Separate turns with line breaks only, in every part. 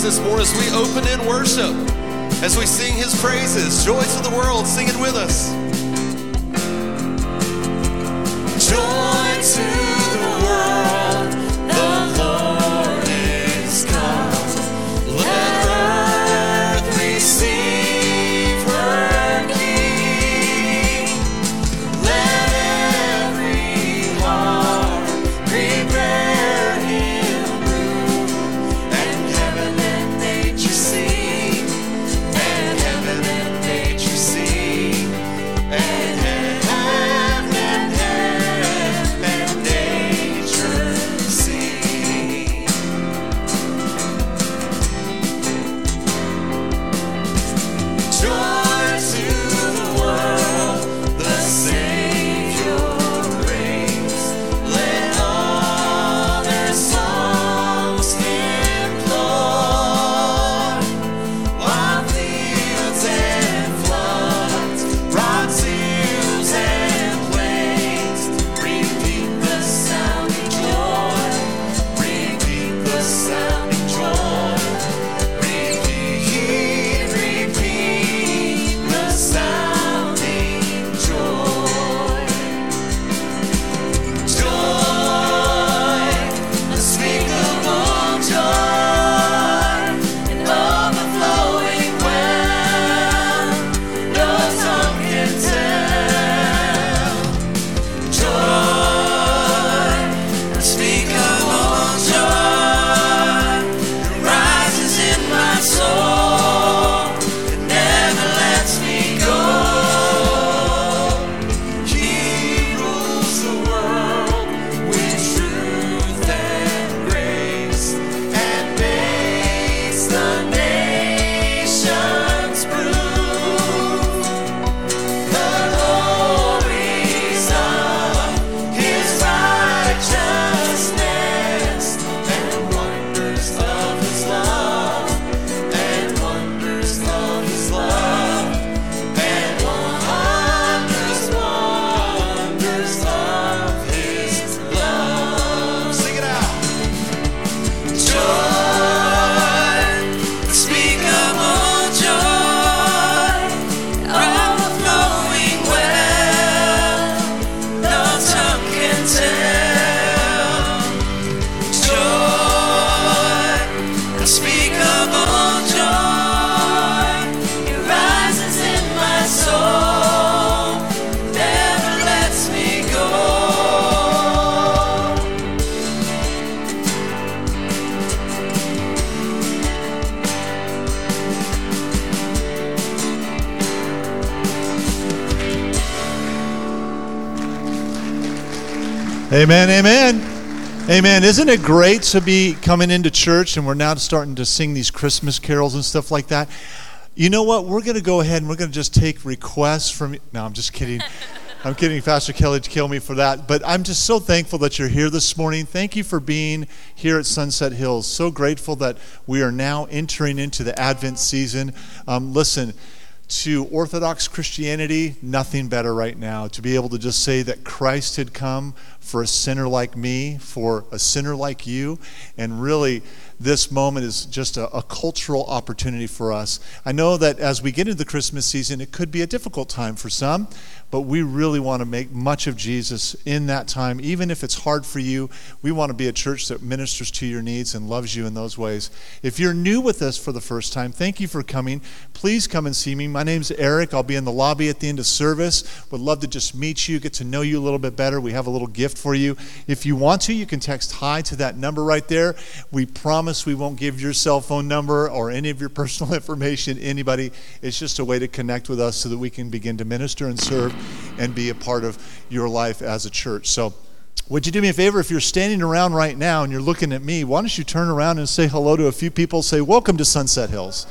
us this morning as we open in worship, as we sing his praises. Joy to the world, sing it with us.
Amen, amen. Amen. Isn't it great to be coming into church and we're now starting to sing these Christmas carols and stuff like that? You know what? We're going to go ahead and we're going to just take requests from. No, I'm just kidding. I'm kidding, Pastor Kelly, to kill me for that. But I'm just so thankful that you're here this morning. Thank you for being here at Sunset Hills. So grateful that we are now entering into the Advent season. Um, listen, to Orthodox Christianity, nothing better right now. To be able to just say that Christ had come for a sinner like me, for a sinner like you, and really this moment is just a, a cultural opportunity for us. I know that as we get into the Christmas season, it could be a difficult time for some, but we really want to make much of Jesus in that time. Even if it's hard for you, we want to be a church that ministers to your needs and loves you in those ways. If you're new with us for the first time, thank you for coming. Please come and see me. My name's Eric. I'll be in the lobby at the end of service. Would love to just meet you, get to know you a little bit better. We have a little gift for you. If you want to, you can text hi to that number right there. We promise we won't give your cell phone number or any of your personal information anybody. It's just a way to connect with us so that we can begin to minister and serve and be a part of your life as a church. So, would you do me a favor if you're standing around right now and you're looking at me? Why don't you turn around and say hello to a few people? Say, Welcome to Sunset Hills.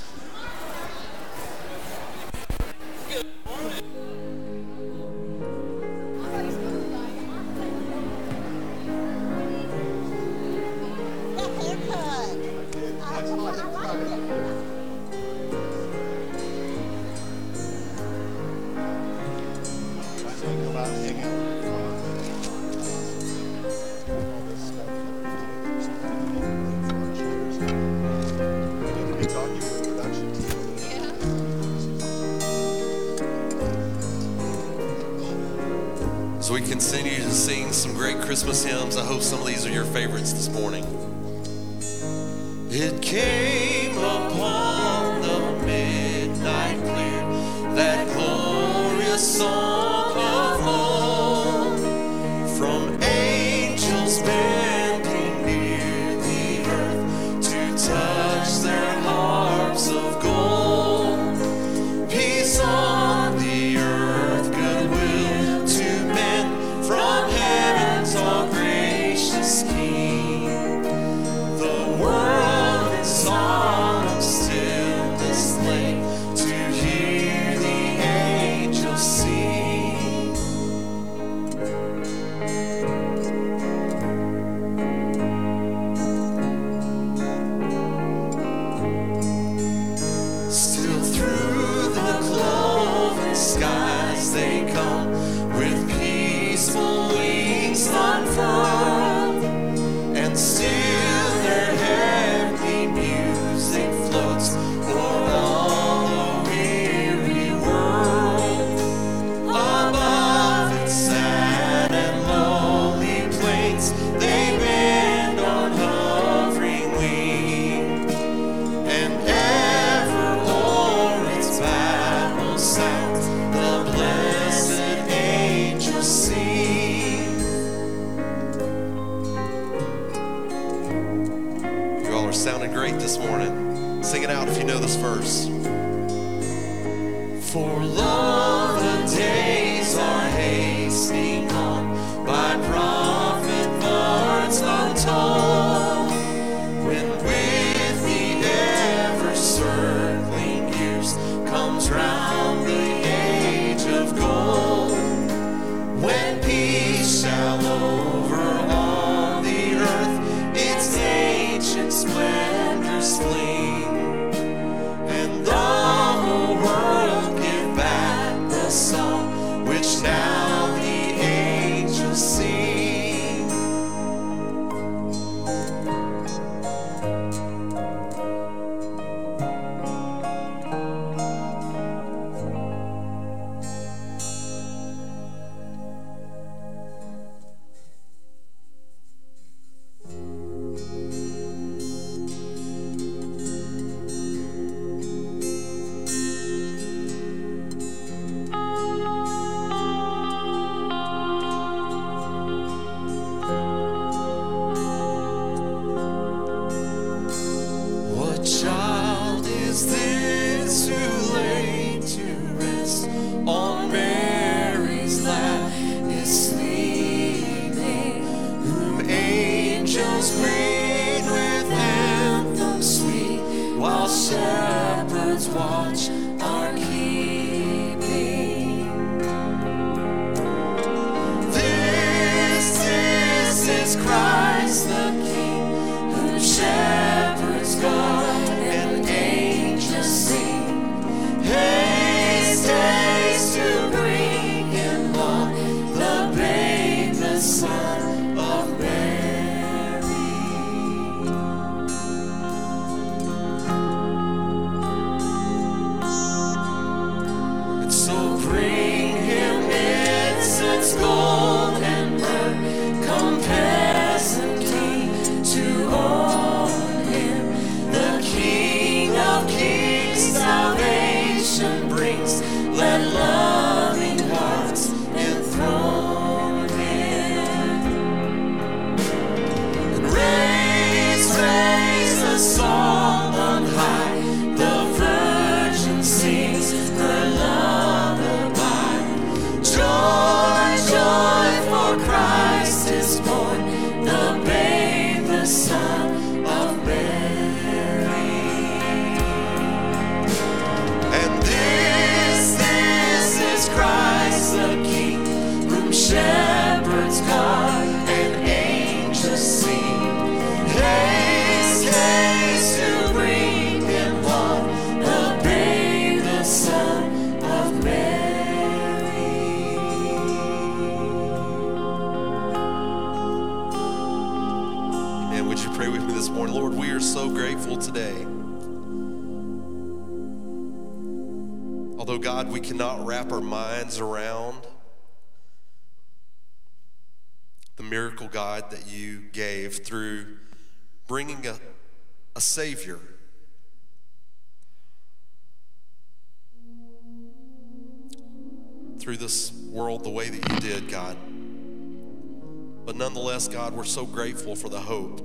But nonetheless, God, we're so grateful for the hope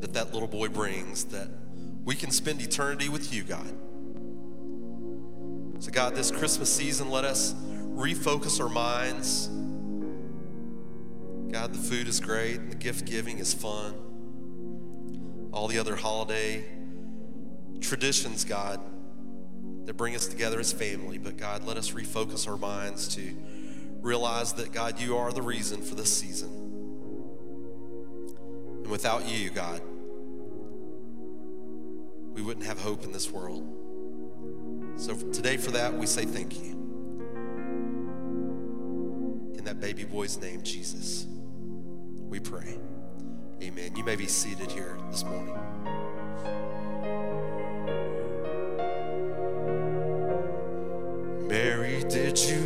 that that little boy brings that we can spend eternity with you, God. So, God, this Christmas season, let us refocus our minds. God, the food is great, the gift giving is fun. All the other holiday traditions, God, that bring us together as family. But, God, let us refocus our minds to realize that, God, you are the reason for this season. And without you, God, we wouldn't have hope in this world. So today, for that, we say thank you. In that baby boy's name, Jesus, we pray. Amen. You may be seated here this morning. Mary, did you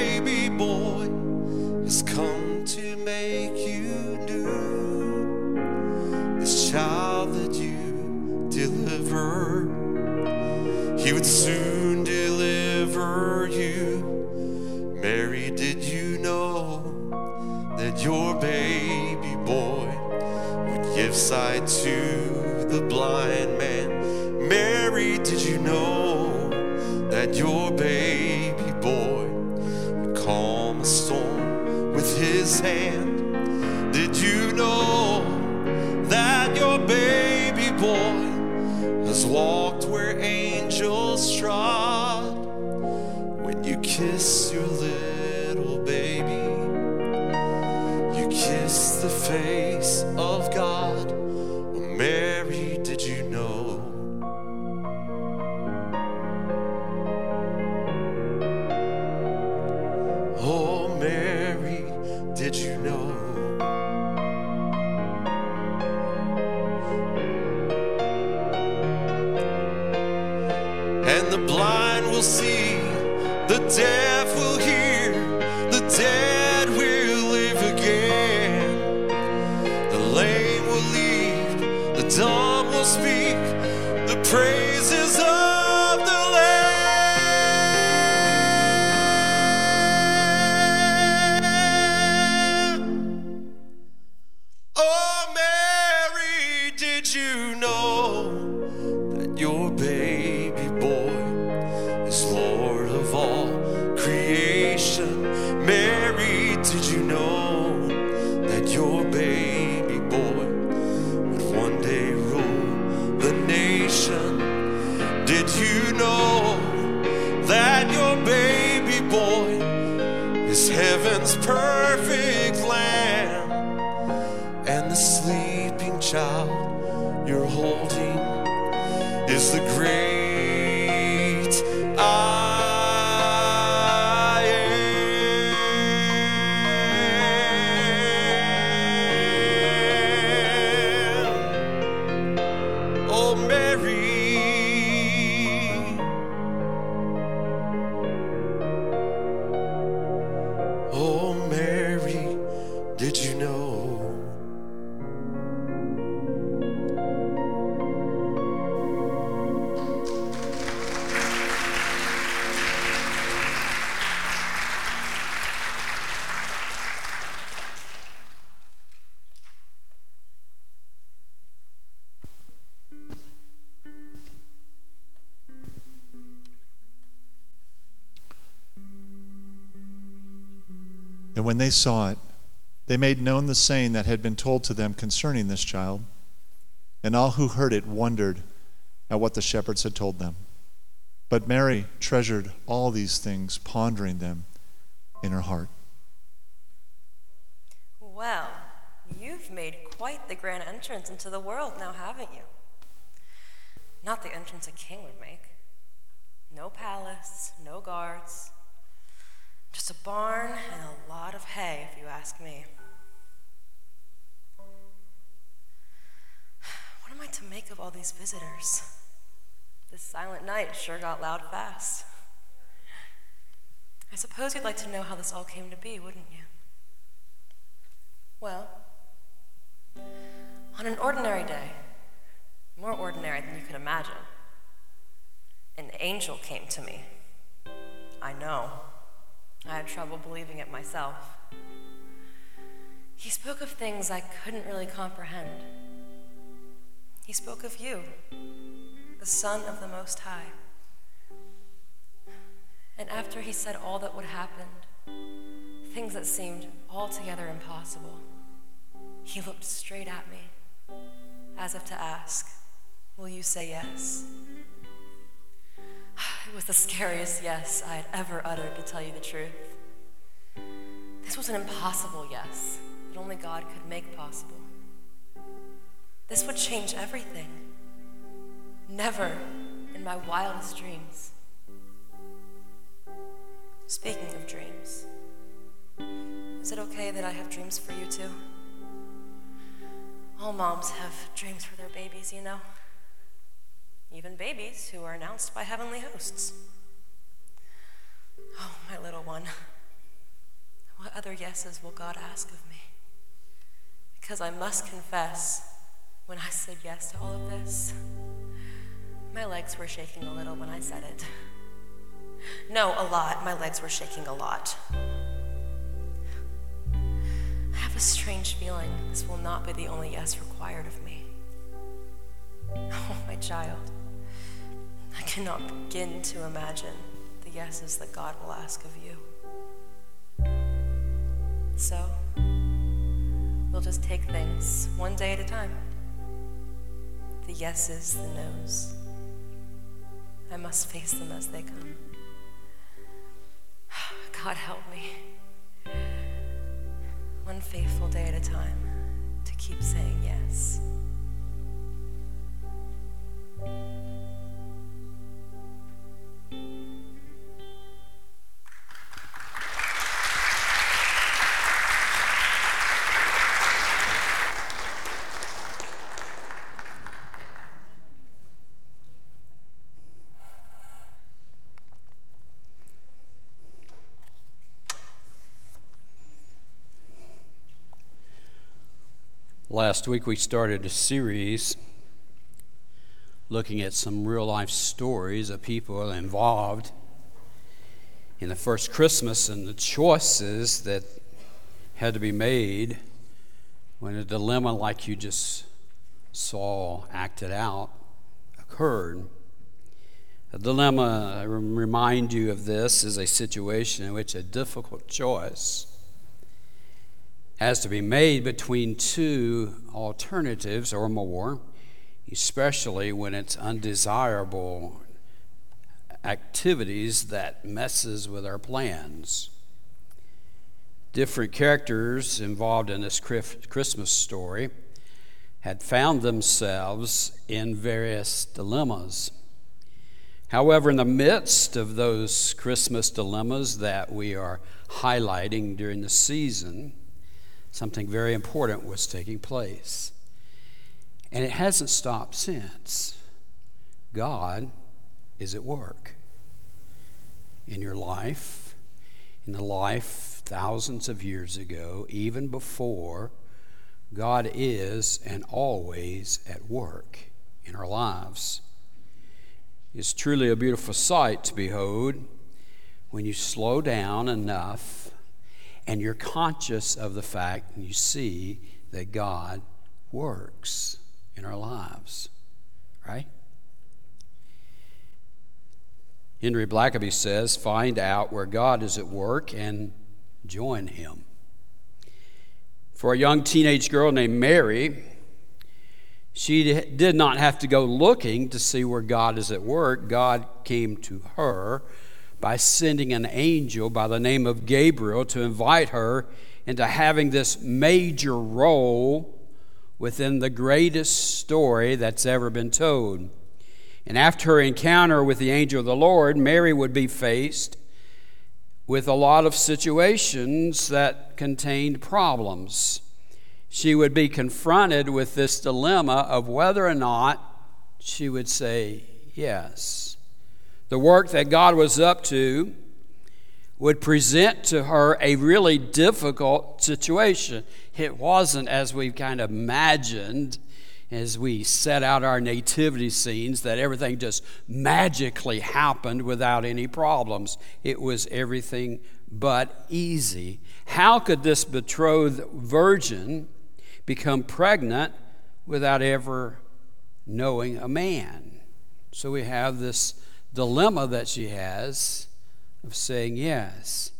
sight to the blind
saw it, they made known the saying that had been told to them concerning this child. And all who heard it wondered at what the shepherds had told them. But Mary treasured all these things, pondering them in her heart.
Well, you've made quite the grand entrance into the world now, haven't you? not the entrance a king would make. No palace, no guards, just a barn and a lot of hay, if you ask me. What am I to make of all these visitors? This silent night sure got loud fast. I suppose you'd like to know how this all came to be, wouldn't you? Well, on an ordinary day, more ordinary than you could imagine, an angel came to me. I know. I had trouble believing it myself. He spoke of things I couldn't really comprehend. He spoke of you, the Son of the Most High. And after he said all that would happen, things that seemed altogether impossible, he looked straight at me, as if to ask, Will you say yes? It was the scariest yes I had ever uttered, to tell you the truth. This was an impossible yes that only God could make possible. This would change everything. Never in my wildest dreams. Speaking of dreams, is it okay that I have dreams for you too? All moms have dreams for their babies, you know even babies who are announced by heavenly hosts. Oh, my little one, what other yeses will God ask of me? Because I must confess, when I said yes to all of this, my legs were shaking a little when I said it. No, a lot. My legs were shaking a lot. I have a strange feeling this will not be the only yes required of me. Oh, my child. I cannot begin to imagine the yeses that God will ask of you. So, we'll just take things one day at a time. The yeses, the nos. I must face them as they come. God help me. One faithful day at a time to keep saying yes.
Last week we started a series looking at some real life stories of people involved in the first Christmas and the choices that had to be made when a dilemma like you just saw acted out occurred. A dilemma, I remind you of this, is a situation in which a difficult choice has to be made between two alternatives or more, especially when it's undesirable activities that messes with our plans. Different characters involved in this Christmas story had found themselves in various dilemmas. However, in the midst of those Christmas dilemmas that we are highlighting during the season, something very important was taking place. And it hasn't stopped since. God is at work in your life, in the life thousands of years ago, even before. God is and always at work in our lives. It's truly a beautiful sight to behold when you slow down enough and you're conscious of the fact and you see that God works in our lives, right? Henry Blackaby says, find out where God is at work and join him. For a young teenage girl named Mary, she did not have to go looking to see where God is at work. God came to her by sending an angel by the name of Gabriel to invite her into having this major role within the greatest story that's ever been told. And after her encounter with the angel of the Lord, Mary would be faced with a lot of situations that contained problems. She would be confronted with this dilemma of whether or not she would say yes. The work that God was up to would present to her a really difficult situation. It wasn't as we've kind of imagined as we set out our nativity scenes that everything just magically happened without any problems. It was everything but easy. How could this betrothed virgin become pregnant without ever knowing a man? So we have this dilemma that she has of saying yes.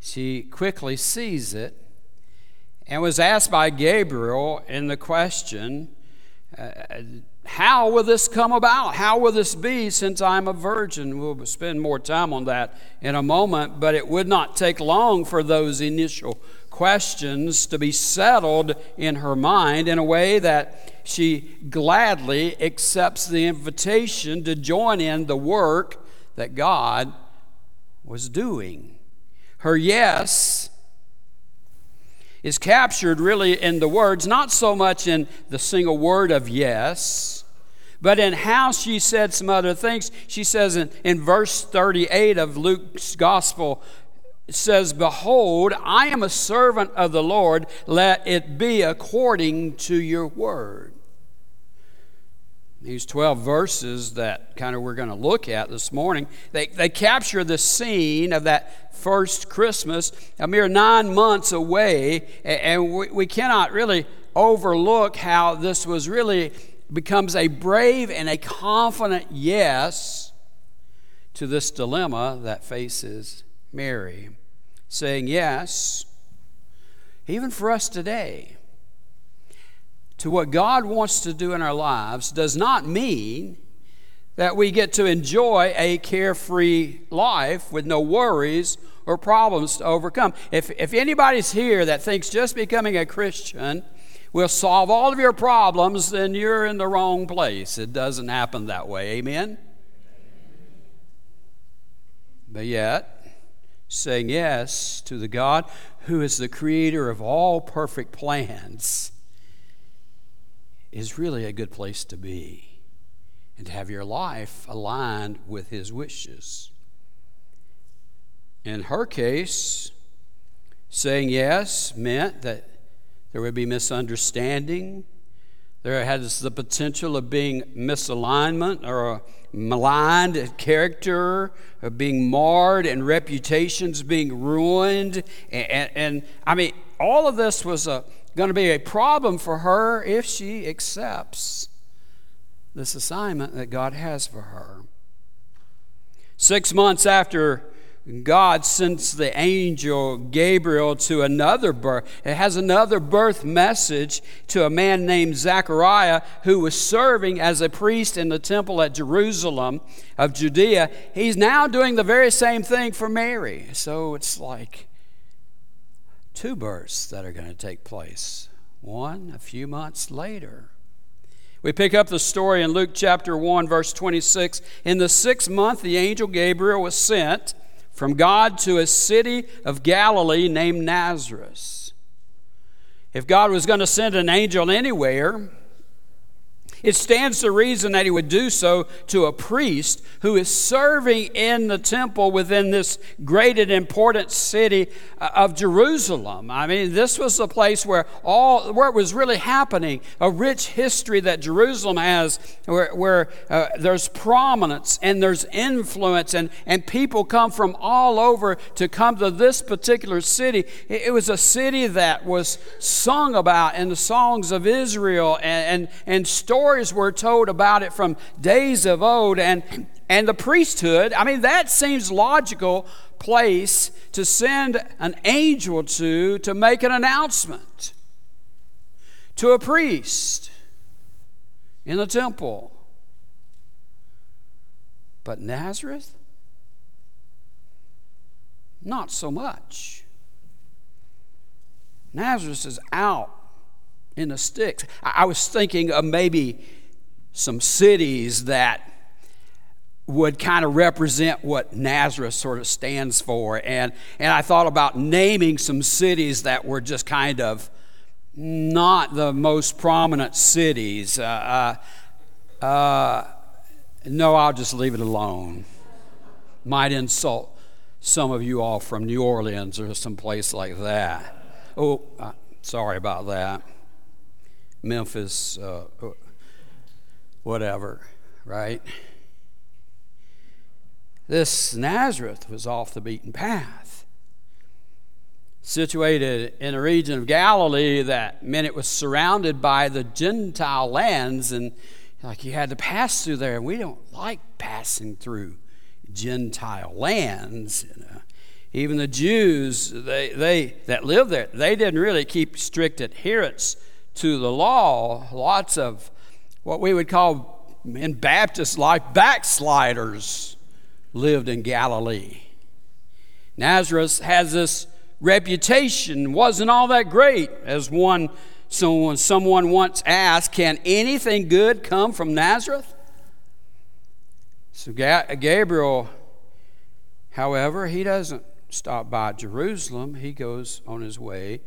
She quickly sees it and was asked by Gabriel in the question, uh, How will this come about? How will this be since I'm a virgin? We'll spend more time on that in a moment, but it would not take long for those initial questions to be settled in her mind in a way that she gladly accepts the invitation to join in the work that God was doing. Her yes is captured really in the words, not so much in the single word of yes, but in how she said some other things. She says in, in verse 38 of Luke's gospel, says, Behold, I am a servant of the Lord, let it be according to your word. These 12 verses that kind of we're going to look at this morning, they, they capture the scene of that first Christmas, a mere nine months away, and we, we cannot really overlook how this was really becomes a brave and a confident yes to this dilemma that faces Mary. Saying yes, even for us today to what God wants to do in our lives does not mean that we get to enjoy a carefree life with no worries or problems to overcome. If, if anybody's here that thinks just becoming a Christian will solve all of your problems, then you're in the wrong place. It doesn't happen that way. Amen? But yet, saying yes to the God who is the creator of all perfect plans is really a good place to be and to have your life aligned with His wishes. In her case, saying yes meant that there would be misunderstanding. There has the potential of being misalignment or maligned character, of being marred and reputations being ruined. And, and, and I mean, all of this was a going to be a problem for her if she accepts this assignment that God has for her. Six months after God sends the angel Gabriel to another birth. It has another birth message to a man named Zechariah who was serving as a priest in the temple at Jerusalem of Judea. He's now doing the very same thing for Mary. So it's like two births that are going to take place. One a few months later. We pick up the story in Luke chapter 1, verse 26. In the sixth month, the angel Gabriel was sent from God to a city of Galilee named Nazareth. If God was going to send an angel anywhere, it stands to reason that he would do so to a priest who is serving in the temple within this great and important city uh, of Jerusalem. I mean, this was the place where all where it was really happening. A rich history that Jerusalem has, where, where uh, there's prominence and there's influence, and, and people come from all over to come to this particular city. It, it was a city that was sung about in the songs of Israel and, and, and stories stories were told about it from days of old and and the priesthood i mean that seems logical place to send an angel to to make an announcement to a priest in the temple. But nazareth? Not so much. Nazareth is out in the sticks. I was thinking of maybe some cities that would kind of represent what Nazareth sort of stands for. And, and I thought about naming some cities that were just kind of not the most prominent cities. Uh, uh, uh, no, I'll just leave it alone. Might insult some of you all from New Orleans or some place like that. Oh, uh, sorry about that. Memphis, uh, whatever, right? This Nazareth was off the beaten path. Situated in a region of Galilee that meant it was surrounded by the Gentile lands, and like you had to pass through there. We don't like passing through Gentile lands. You know. Even the Jews, they, they that lived there, they didn't really keep strict adherence to the law. Lots of what we would call in Baptist life backsliders lived in Galilee. Nazareth has this reputation, wasn't all that great, as one someone, someone once asked, Can anything good come from Nazareth? So Gabriel, however, he doesn't stop by Jerusalem. He goes on his way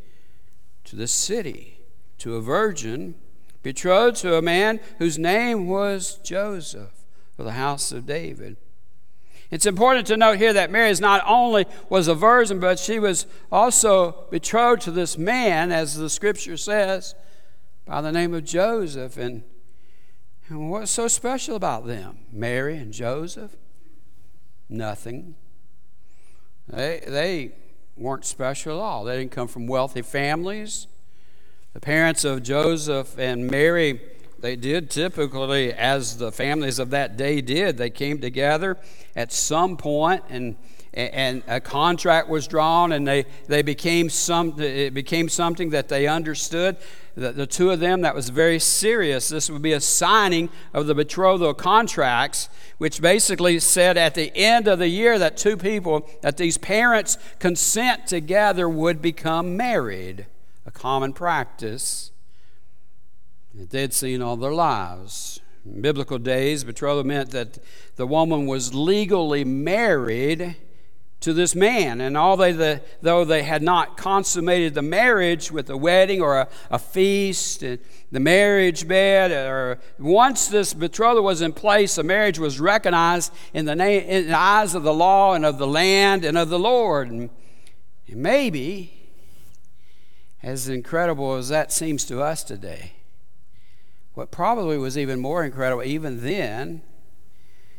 to the city, to a virgin betrothed to a man whose name was Joseph of the house of David. It's important to note here that Mary not only was a virgin, but she was also betrothed to this man, as the scripture says, by the name of Joseph. And, and what's so special about them? Mary and Joseph? Nothing. They, they weren't special at all. They didn't come from wealthy families. The parents of Joseph and Mary they did typically, as the families of that day did, they came together at some point and and a contract was drawn and they, they became some it became something that they understood. The, the two of them that was very serious. This would be a signing of the betrothal contracts which basically said at the end of the year that two people that these parents consent together would become married a common practice that they'd seen all their lives. In biblical days, betrothal meant that the woman was legally married to this man. And although they, though they had not consummated the marriage with a wedding or a, a feast, the marriage bed, or once this betrothal was in place, the marriage was recognized in the, name, in the eyes of the law and of the land and of the Lord. And, and maybe, as incredible as that seems to us today, what probably was even more incredible, even then,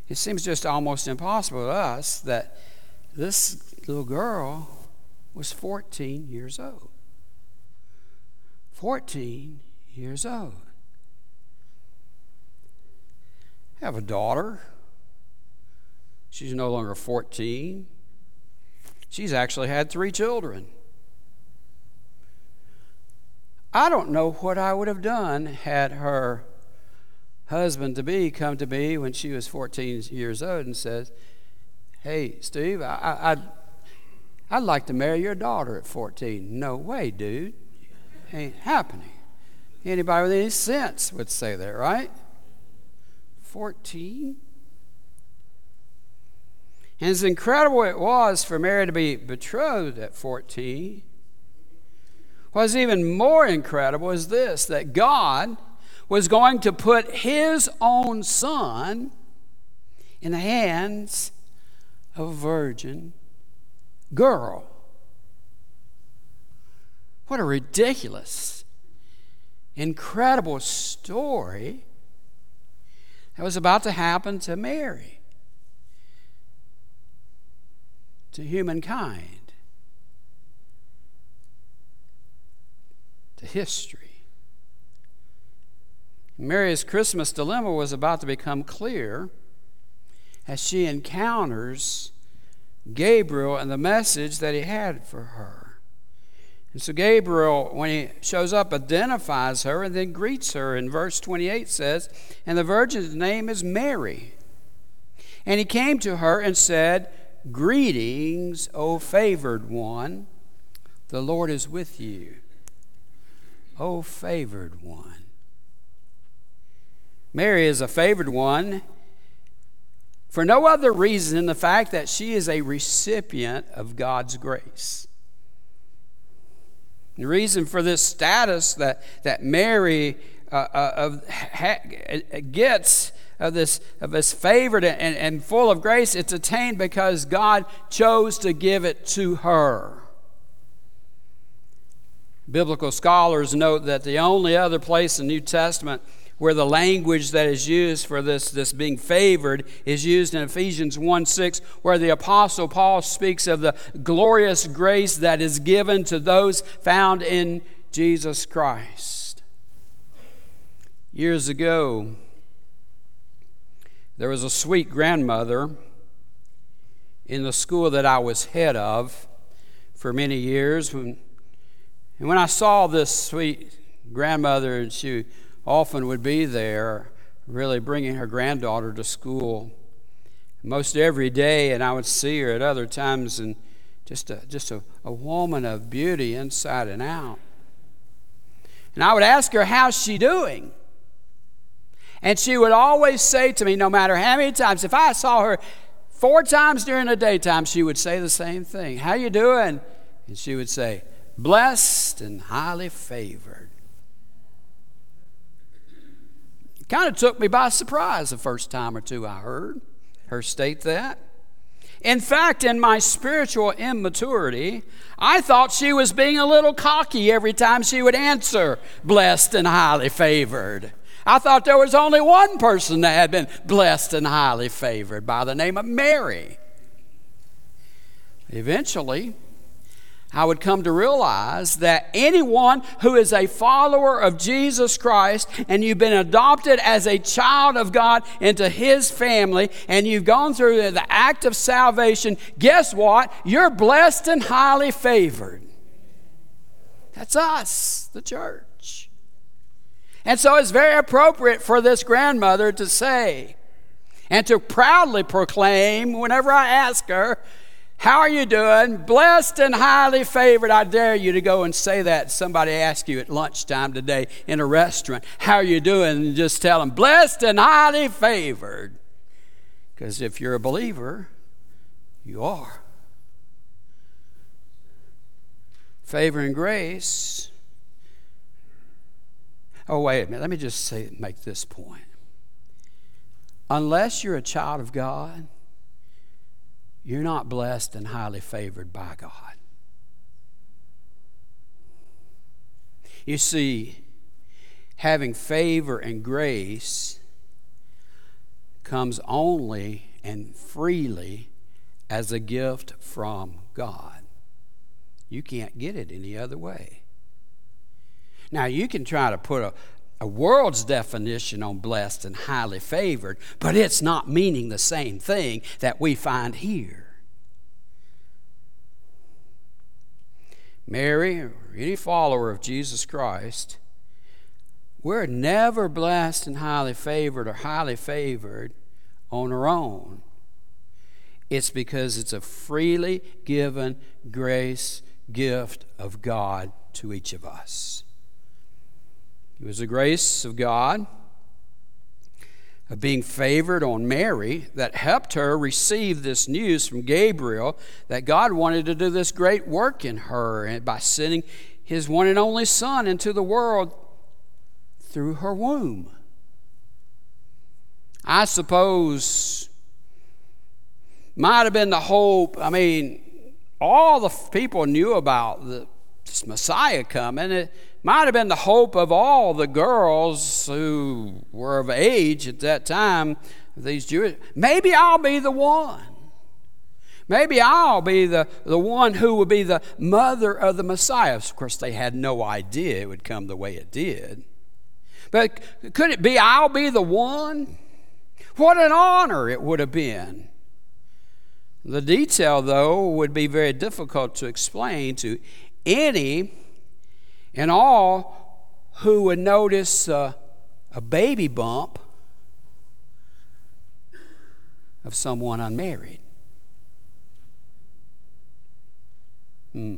it seems just almost impossible to us that this little girl was 14 years old. 14 years old. I have a daughter. She's no longer 14. She's actually had three children. I don't know what I would have done had her husband to be come to me when she was 14 years old and says, Hey, Steve, I, I, I'd, I'd like to marry your daughter at 14. No way, dude. Ain't happening. Anybody with any sense would say that, right? 14? And as incredible it was for Mary to be betrothed at 14, What's even more incredible is this that God was going to put his own son in the hands of a virgin girl. What a ridiculous, incredible story that was about to happen to Mary, to humankind. To history. Mary's Christmas dilemma was about to become clear as she encounters Gabriel and the message that he had for her. And so Gabriel, when he shows up, identifies her and then greets her. In verse 28 says, And the virgin's name is Mary. And he came to her and said, Greetings, O favored one, the Lord is with you. O favored one. Mary is a favored one for no other reason than the fact that she is a recipient of God's grace. The reason for this status that, that Mary uh, uh, of, ha, gets of this, of this favored and, and full of grace, it's attained because God chose to give it to her. Biblical scholars note that the only other place in the New Testament where the language that is used for this, this being favored is used in Ephesians 1 6, where the Apostle Paul speaks of the glorious grace that is given to those found in Jesus Christ. Years ago, there was a sweet grandmother in the school that I was head of for many years. When, and when I saw this sweet grandmother, and she often would be there, really bringing her granddaughter to school most every day, and I would see her at other times, and just a, just a, a woman of beauty inside and out. And I would ask her, How's she doing? And she would always say to me, no matter how many times, if I saw her four times during the daytime, she would say the same thing. How you doing? And she would say, blessed and highly favored. Kind of took me by surprise the first time or two I heard her state that. In fact, in my spiritual immaturity, I thought she was being a little cocky every time she would answer, blessed and highly favored. I thought there was only one person that had been blessed and highly favored by the name of Mary. Eventually, I would come to realize that anyone who is a follower of Jesus Christ and you've been adopted as a child of God into His family and you've gone through the act of salvation, guess what? You're blessed and highly favored. That's us, the church. And so it's very appropriate for this grandmother to say and to proudly proclaim whenever I ask her, how are you doing? Blessed and highly favored. I dare you to go and say that. Somebody ask you at lunchtime today in a restaurant, How are you doing? And just tell them, Blessed and highly favored. Because if you're a believer, you are. Favor and grace. Oh, wait a minute. Let me just say, make this point. Unless you're a child of God, you're not blessed and highly favored by God. You see, having favor and grace comes only and freely as a gift from God. You can't get it any other way. Now, you can try to put a, a world's definition on blessed and highly favored, but it's not meaning the same thing that we find here. Mary, or any follower of Jesus Christ, we're never blessed and highly favored or highly favored on our own. It's because it's a freely given grace gift of God to each of us. It was the grace of God of being favored on Mary that helped her receive this news from Gabriel that God wanted to do this great work in her by sending his one and only son into the world through her womb. I suppose might have been the hope. I mean, all the people knew about the Messiah coming. It, might have been the hope of all the girls who were of age at that time, these Jewish. Maybe I'll be the one. Maybe I'll be the, the one who will be the mother of the Messiah. Of course, they had no idea it would come the way it did. But could it be I'll be the one? What an honor it would have been. The detail, though, would be very difficult to explain to any and all who would notice a baby bump of someone unmarried. Hmm.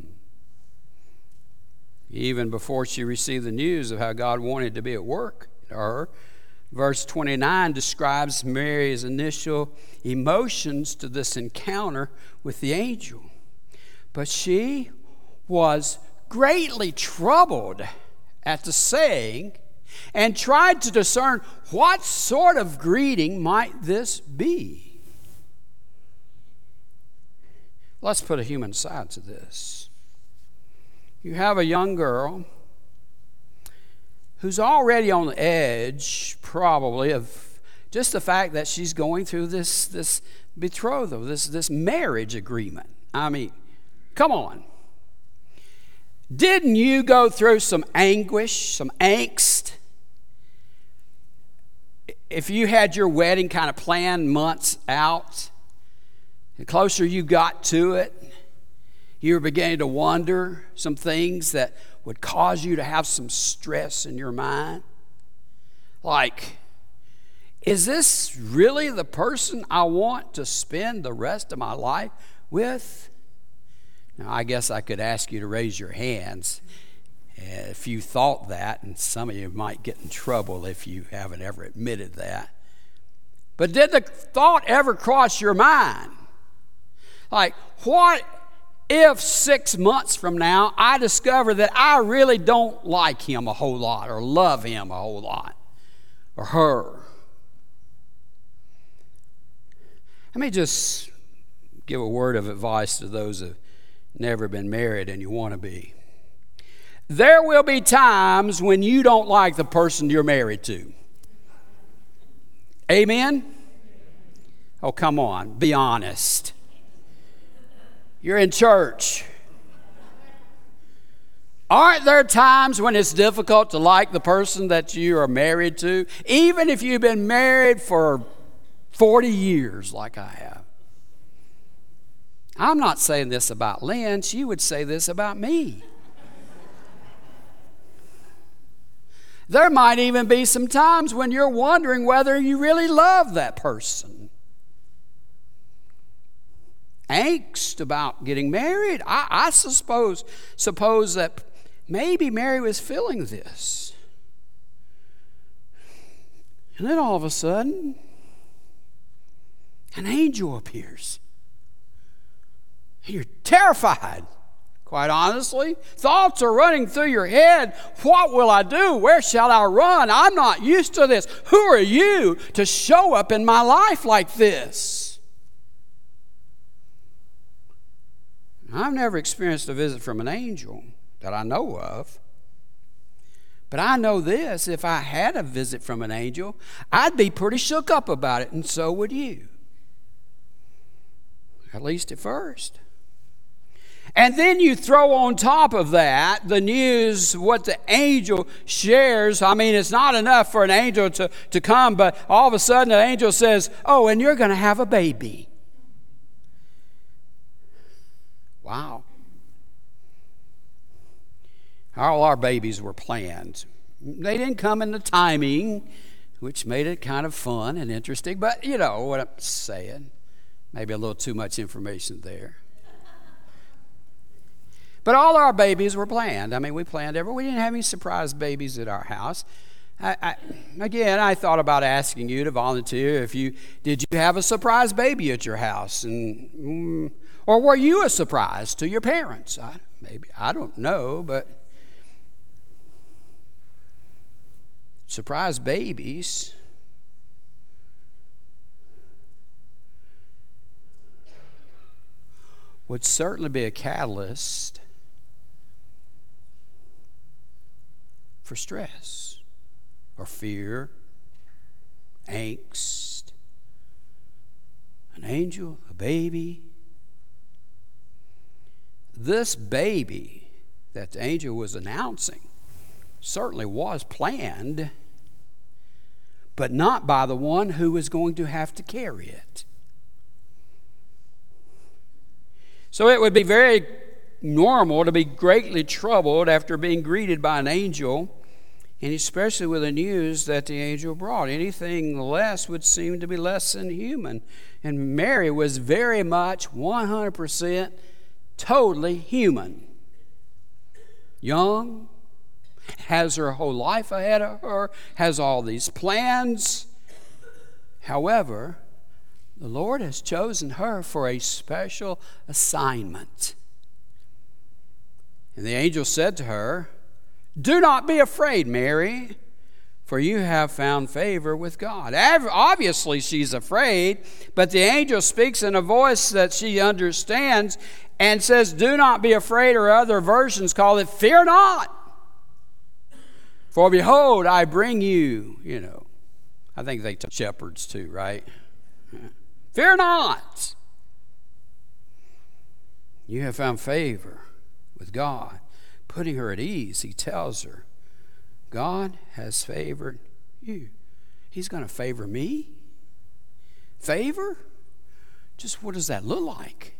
Even before she received the news of how God wanted to be at work her, Verse 29 describes Mary's initial emotions to this encounter with the angel. But she was greatly troubled at the saying and tried to discern what sort of greeting might this be. Let's put a human side to this. You have a young girl who's already on the edge, probably, of just the fact that she's going through this, this betrothal, this, this marriage agreement. I mean, come on. Didn't you go through some anguish, some angst? If you had your wedding kind of planned months out, the closer you got to it, you were beginning to wonder some things that would cause you to have some stress in your mind. Like, is this really the person I want to spend the rest of my life with? Now, I guess I could ask you to raise your hands eh, if you thought that, and some of you might get in trouble if you haven't ever admitted that. But did the thought ever cross your mind? Like, what if six months from now I discover that I really don't like him a whole lot or love him a whole lot or her? Let me just give a word of advice to those have never been married and you want to be. There will be times when you don't like the person you're married to. Amen? Oh, come on, be honest. You're in church. Aren't there times when it's difficult to like the person that you are married to, even if you've been married for 40 years, like I have? I'm not saying this about Lynn, she would say this about me. There might even be some times when you're wondering whether you really love that person angst about getting married. I, I suppose, suppose that maybe Mary was feeling this. And then all of a sudden, an angel appears. You're terrified, quite honestly. Thoughts are running through your head. What will I do? Where shall I run? I'm not used to this. Who are you to show up in my life like this? I've never experienced a visit from an angel that I know of. But I know this if I had a visit from an angel, I'd be pretty shook up about it, and so would you. At least at first. And then you throw on top of that the news, what the angel shares. I mean, it's not enough for an angel to, to come, but all of a sudden the angel says, Oh, and you're going to have a baby. Wow. All our babies were planned. They didn't come in the timing, which made it kind of fun and interesting, but you know what I'm saying. Maybe a little too much information there. But all our babies were planned. I mean, we planned every. We didn't have any surprise babies at our house. I, I, again, I thought about asking you to volunteer if you did you have a surprise baby at your house, and mm, or were you a surprise to your parents? I, maybe, I don't know, but surprise babies. Would certainly be a catalyst for stress or fear, angst. An angel, a baby, this baby that the angel was announcing certainly was planned, but not by the one who was going to have to carry it. So it would be very normal to be greatly troubled after being greeted by an angel, and especially with the news that the angel brought. Anything less would seem to be less than human. And Mary was very much 100% totally human. Young. has her whole life ahead of her, has all these plans. However, the Lord has chosen her for a special assignment. And the angel said to her, Do not be afraid, Mary, for you have found favor with God. Obviously, she's afraid, but the angel speaks in a voice that she understands and says, Do not be afraid, or other versions call it, Fear not. For behold, I bring you, you know. I think they tell shepherds too, right? Fear not. You have found favor with God. Putting her at ease, he tells her, God has favored you. He's going to favor me? Favor? Just what does that look like?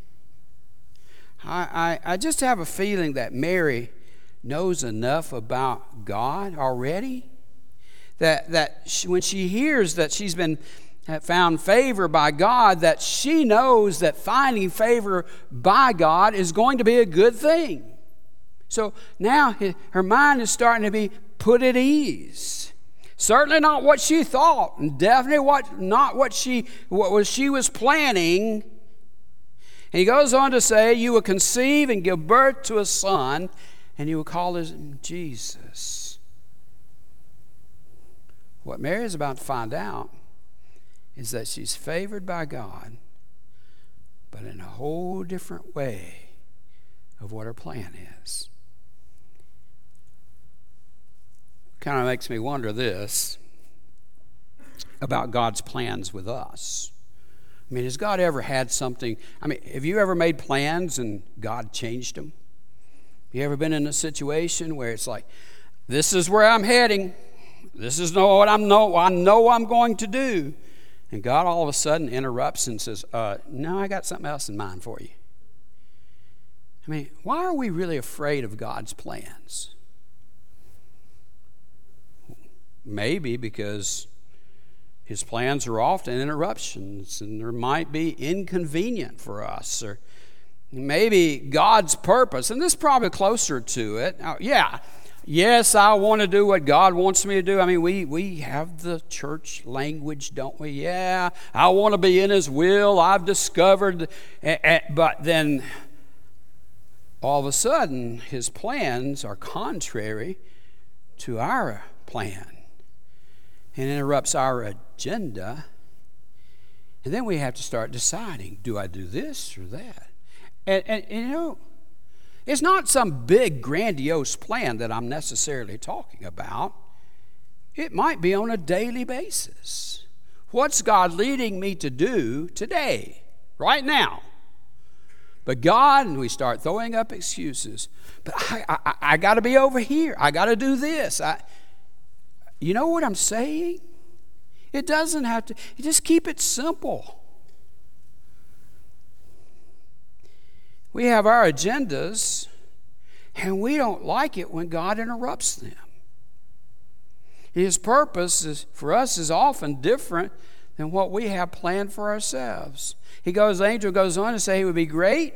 I, I, I just have a feeling that Mary knows enough about God already that, that she, when she hears that she's been found favor by God, that she knows that finding favor by God is going to be a good thing. So now her mind is starting to be put at ease. Certainly not what she thought, and definitely what, not what she, what was, she was planning. And he goes on to say, You will conceive and give birth to a son, and you will call him Jesus. What Mary is about to find out is that she's favored by God, but in a whole different way of what her plan is. Kind of makes me wonder this about God's plans with us. I mean, has God ever had something? I mean, have you ever made plans and God changed them? You ever been in a situation where it's like, this is where I'm heading. This is what I'm know I know I'm going to do. And God all of a sudden interrupts and says, uh, No, I got something else in mind for you. I mean, why are we really afraid of God's plans? Maybe because his plans are often interruptions and there might be inconvenient for us or maybe God's purpose, and this is probably closer to it. Now, yeah, Yes, I want to do what God wants me to do. I mean, we, we have the church language, don't we? Yeah, I want to be in His will. I've discovered. But then all of a sudden, His plans are contrary to our plan and interrupts our agenda. And then we have to start deciding do I do this or that? And, and, and you know, it's not some big, grandiose plan that I'm necessarily talking about. It might be on a daily basis. What's God leading me to do today, right now? But God, and we start throwing up excuses. But I, I, I got to be over here. I got to do this. I, you know what I'm saying? It doesn't have to, just keep it simple. We have our agendas, and we don't like it when God interrupts them. His purpose is, for us is often different than what we have planned for ourselves. He goes, the angel goes on to say he would be great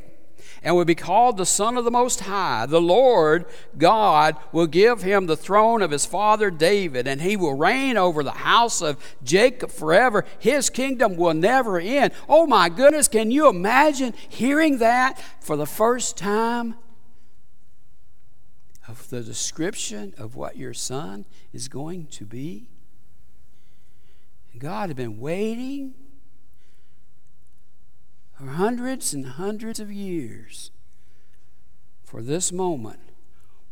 and would be called the Son of the Most High. The Lord God will give him the throne of his father David, and he will reign over the house of Jacob forever. His kingdom will never end. Oh my goodness, can you imagine hearing that for the first time? Of the description of what your son is going to be? God had been waiting for hundreds and hundreds of years for this moment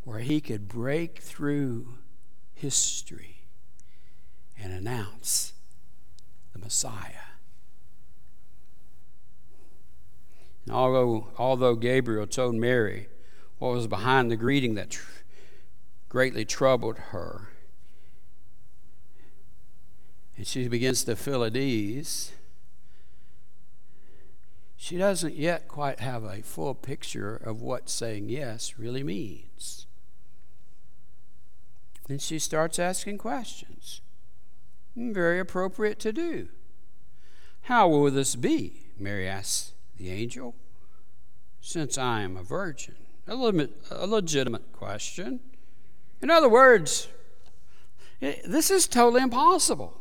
where he could break through history and announce the Messiah. And although, although Gabriel told Mary what was behind the greeting that tr- greatly troubled her, and she begins to feel at ease she doesn't yet quite have a full picture of what saying yes really means. And she starts asking questions. Hmm, very appropriate to do. How will this be? Mary asks the angel. Since I am a virgin. A, limit, a legitimate question. In other words, this is totally impossible.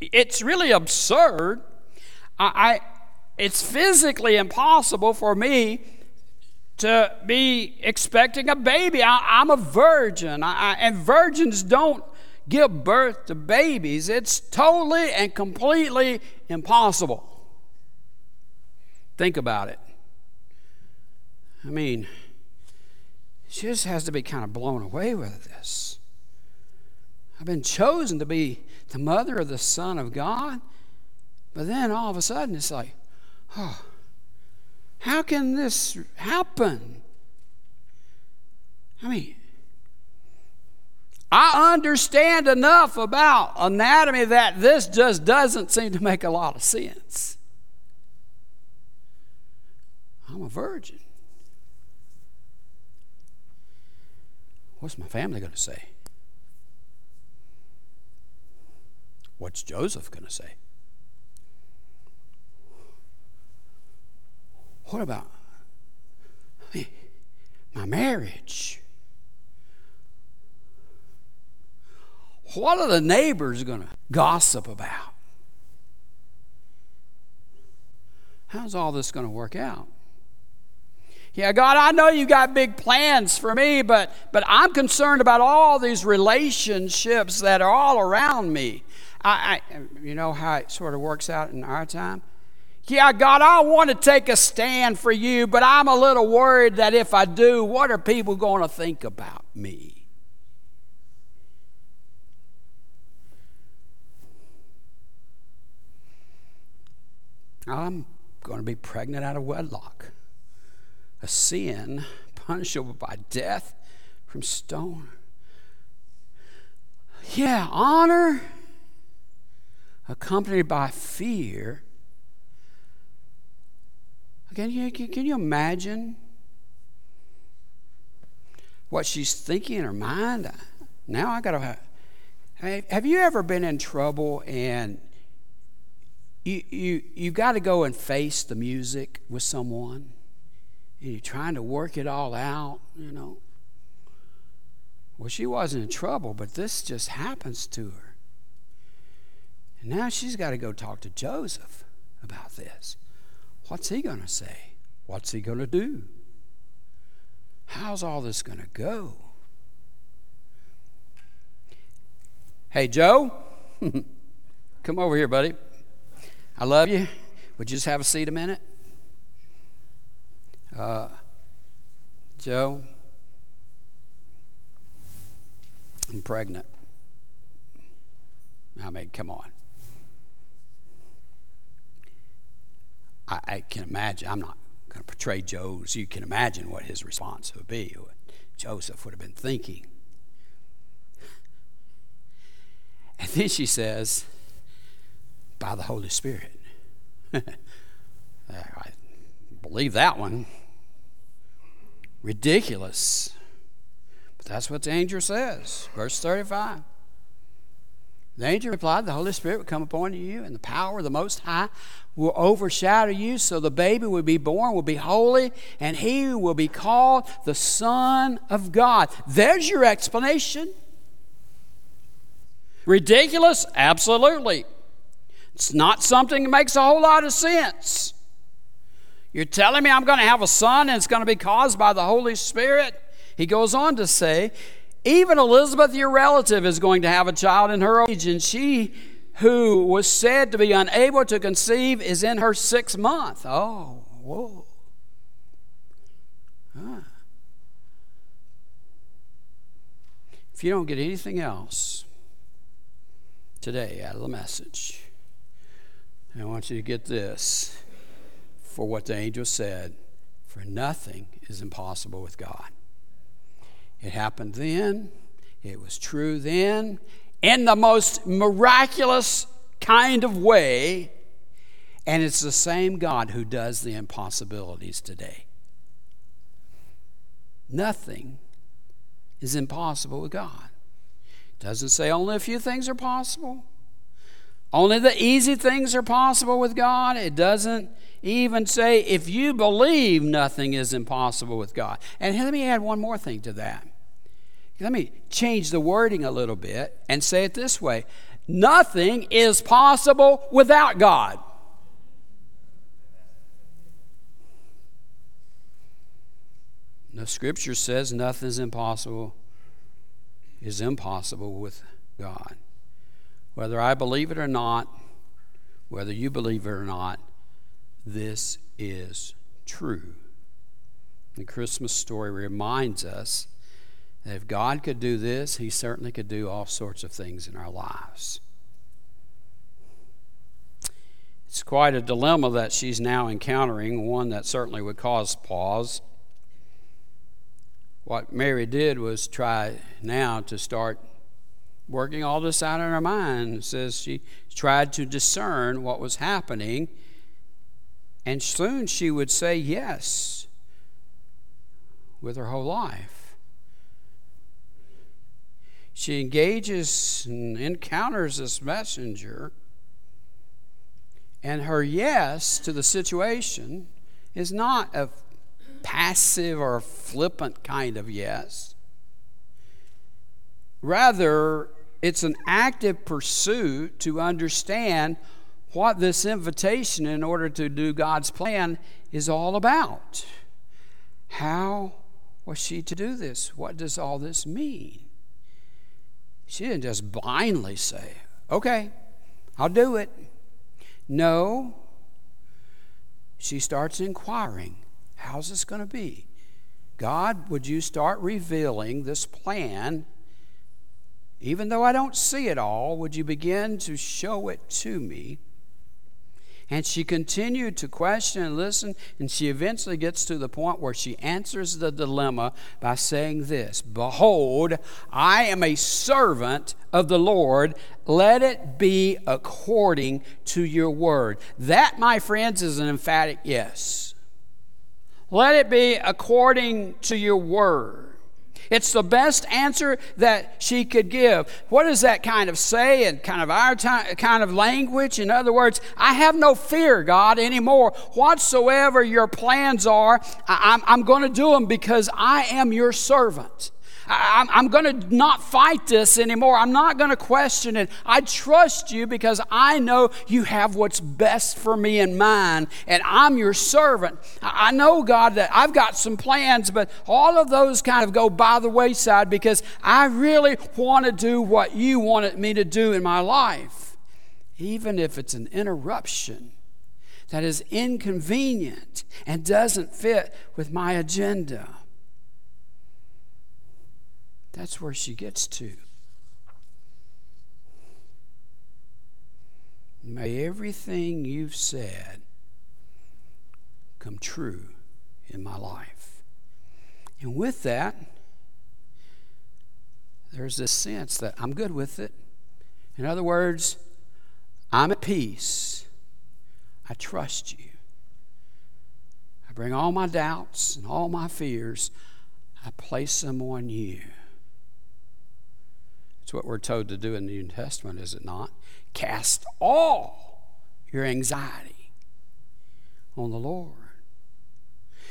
It's really absurd. I, I, it's physically impossible for me to be expecting a baby. I, am a virgin, I, and virgins don't give birth to babies. It's totally and completely impossible. Think about it. I mean, she just has to be kind of blown away with this. I've been chosen to be the mother of the Son of God, but then all of a sudden it's like, oh, how can this happen? I mean, I understand enough about anatomy that this just doesn't seem to make a lot of sense. I'm a virgin. What's my family going to say? What's Joseph going to say? What about my marriage? What are the neighbors going to gossip about? How's all this going to work out? Yeah, God, I know you got big plans for me, but, but I'm concerned about all these relationships that are all around me. I, I, you know how it sort of works out in our time? Yeah, God, I want to take a stand for you, but I'm a little worried that if I do, what are people going to think about me? I'm going to be pregnant out of wedlock, a sin punishable by death from stone. Yeah, honor accompanied by fear. Can you, can you imagine what she's thinking in her mind? Now I got to. Have, have you ever been in trouble and you, you, you've got to go and face the music with someone and you're trying to work it all out, you know? Well, she wasn't in trouble, but this just happens to her. And now she's got to go talk to Joseph about this. What's he going to say? What's he going to do? How's all this going to go? Hey, Joe, come over here, buddy. I love you. Would you just have a seat a minute? Uh, Joe, I'm pregnant. I mean, come on. I, I can imagine, I'm not going to portray Joe's, you can imagine what his response would be, what Joseph would have been thinking. And then she says, by the Holy Spirit. I believe that one. Ridiculous. But that's what the angel says. Verse 35. The angel replied, The Holy Spirit will come upon you, and the power of the Most High will overshadow you. So the baby will be born, will be holy, and he will be called the Son of God. There's your explanation. Ridiculous? Absolutely. It's not something that makes a whole lot of sense. You're telling me I'm going to have a son and it's going to be caused by the Holy Spirit? He goes on to say, even Elizabeth, your relative, is going to have a child in her age, and she who was said to be unable to conceive is in her sixth month. Oh, whoa. Huh. If you don't get anything else today out of the message, I want you to get this for what the angel said for nothing is impossible with God. It happened then, it was true then, in the most miraculous kind of way, and it's the same God who does the impossibilities today. Nothing is impossible with God. It doesn't say only a few things are possible. Only the easy things are possible with God. It doesn't even say if you believe nothing is impossible with God. And let me add one more thing to that. Let me change the wording a little bit and say it this way Nothing is possible without God. The scripture says nothing is impossible is impossible with God. Whether I believe it or not, whether you believe it or not, this is true. The Christmas story reminds us if God could do this, He certainly could do all sorts of things in our lives. It's quite a dilemma that she's now encountering, one that certainly would cause pause. What Mary did was try now to start working all this out in her mind. It says she tried to discern what was happening, and soon she would say yes with her whole life. She engages and encounters this messenger, and her yes to the situation is not a passive or flippant kind of yes. Rather, it's an active pursuit to understand what this invitation in order to do God's plan is all about. How was she to do this? What does all this mean? She didn't just blindly say, okay, I'll do it. No, she starts inquiring how's this going to be? God, would you start revealing this plan? Even though I don't see it all, would you begin to show it to me? And she continued to question and listen, and she eventually gets to the point where she answers the dilemma by saying this Behold, I am a servant of the Lord. Let it be according to your word. That, my friends, is an emphatic yes. Let it be according to your word. It's the best answer that she could give. What does that kind of say in kind of our time, kind of language? In other words, I have no fear, God, anymore. Whatsoever your plans are, I'm, I'm going to do them because I am your servant. I'm, I'm going to not fight this anymore. I'm not going to question it. I trust you because I know you have what's best for me in mind, and I'm your servant. I know, God, that I've got some plans, but all of those kind of go by the wayside because I really want to do what you wanted me to do in my life, even if it's an interruption that is inconvenient and doesn't fit with my agenda. That's where she gets to. May everything you've said come true in my life. And with that, there's this sense that I'm good with it. In other words, I'm at peace. I trust you. I bring all my doubts and all my fears, I place them on you. It's what we're told to do in the New Testament, is it not? Cast all your anxiety on the Lord.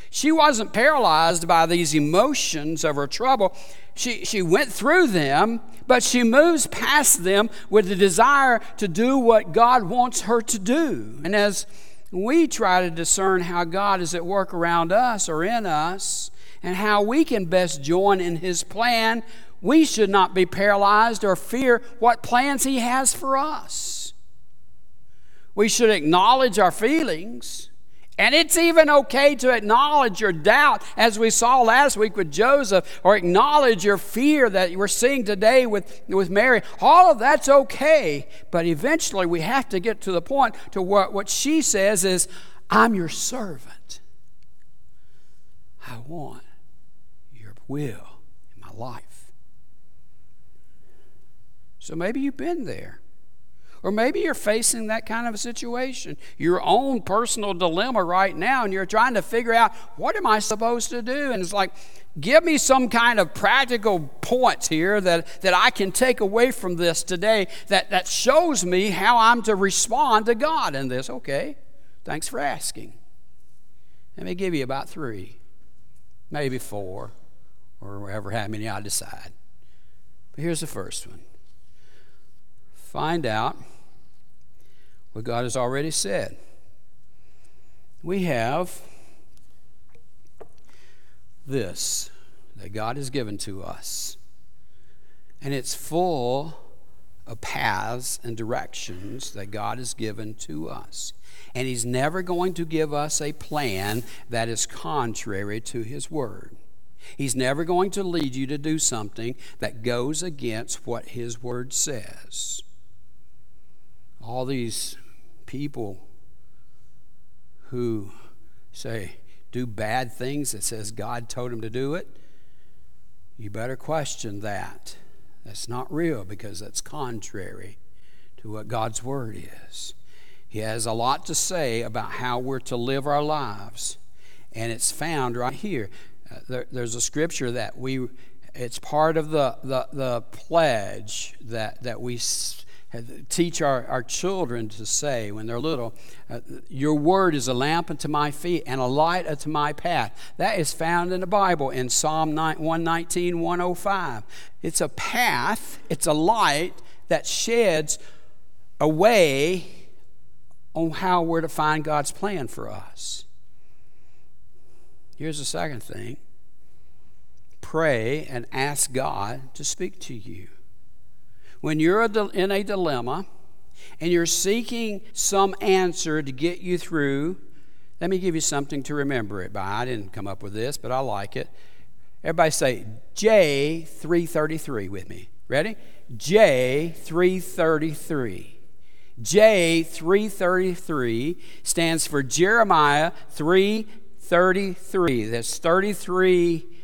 She wasn't paralyzed by these emotions of her trouble. She, she went through them, but she moves past them with the desire to do what God wants her to do. And as we try to discern how God is at work around us or in us, and how we can best join in His plan, we should not be paralyzed or fear what plans He has for us. We should acknowledge our feelings. And it's even okay to acknowledge your doubt, as we saw last week with Joseph, or acknowledge your fear that we're seeing today with, with Mary. All of that's okay. But eventually we have to get to the point to what, what she says is, I'm your servant. I want your will in my life. So maybe you've been there. Or maybe you're facing that kind of a situation, your own personal dilemma right now, and you're trying to figure out what am I supposed to do? And it's like, give me some kind of practical points here that, that I can take away from this today that, that shows me how I'm to respond to God in this. Okay, thanks for asking. Let me give you about three, maybe four, or whatever, how many I decide. But here's the first one find out what God has already said. We have this that God has given to us, and it's full of paths and directions that God has given to us. And He's never going to give us a plan that is contrary to His Word. He's never going to lead you to do something that goes against what His Word says. All these people who say, do bad things that says God told them to do it, you better question that. That's not real because that's contrary to what God's Word is. He has a lot to say about how we're to live our lives, and it's found right here. Uh, there, there's a scripture that we, it's part of the, the, the pledge that, that we teach our, our children to say when they're little, uh, Your word is a lamp unto my feet and a light unto my path. That is found in the Bible in Psalm 119, 105. It's a path, it's a light that sheds a way on how we're to find God's plan for us. Here's the second thing pray and ask God to speak to you. When you're in a dilemma and you're seeking some answer to get you through, let me give you something to remember it by. I didn't come up with this, but I like it. Everybody say J333 with me. Ready? J333. J333 stands for Jeremiah 333. That's 33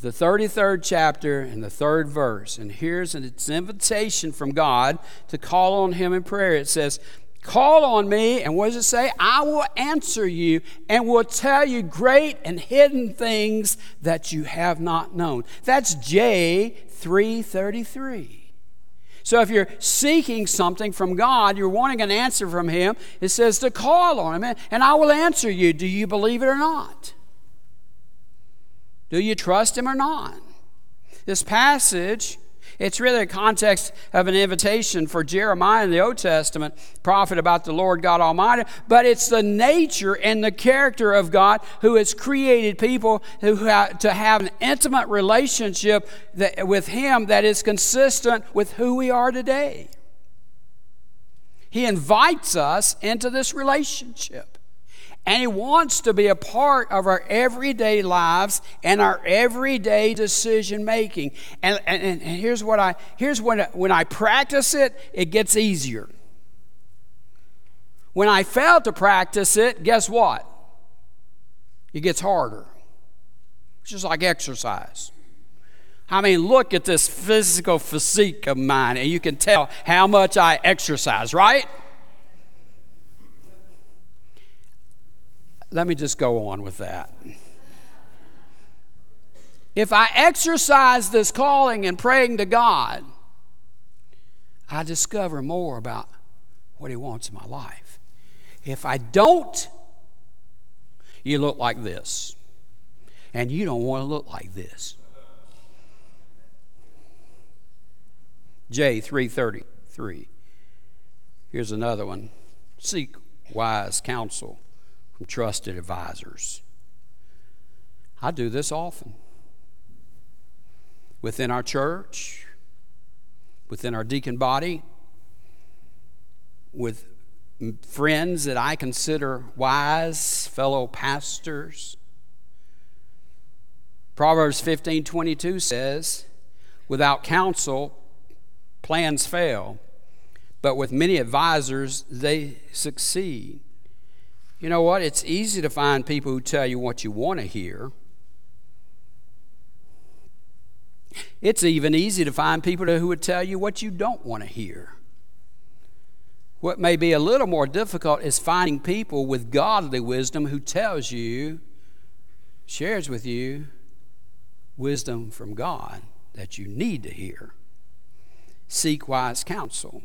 the 33rd chapter and the third verse. And here's an invitation from God to call on Him in prayer. It says, Call on me, and what does it say? I will answer you and will tell you great and hidden things that you have not known. That's J 333. So if you're seeking something from God, you're wanting an answer from Him, it says to call on Him, and I will answer you. Do you believe it or not? Do you trust him or not? This passage, it's really a context of an invitation for Jeremiah in the Old Testament, prophet about the Lord God Almighty, but it's the nature and the character of God who has created people who have, to have an intimate relationship that, with Him that is consistent with who we are today. He invites us into this relationship. And He wants to be a part of our everyday lives and our everyday decision making. And, and, and here's what I here's when when I practice it, it gets easier. When I fail to practice it, guess what? It gets harder. It's just like exercise. I mean, look at this physical physique of mine, and you can tell how much I exercise, right? Let me just go on with that. If I exercise this calling and praying to God, I discover more about what He wants in my life. If I don't, you look like this. And you don't want to look like this. J333. Here's another one. Seek wise counsel trusted advisors. I do this often. Within our church, within our deacon body, with friends that I consider wise, fellow pastors. Proverbs 15 22 says, Without counsel, plans fail, but with many advisors, they succeed. You know what? It's easy to find people who tell you what you want to hear. It's even easy to find people who would tell you what you don't want to hear. What may be a little more difficult is finding people with godly wisdom who tells you, shares with you wisdom from God that you need to hear. Seek wise counsel.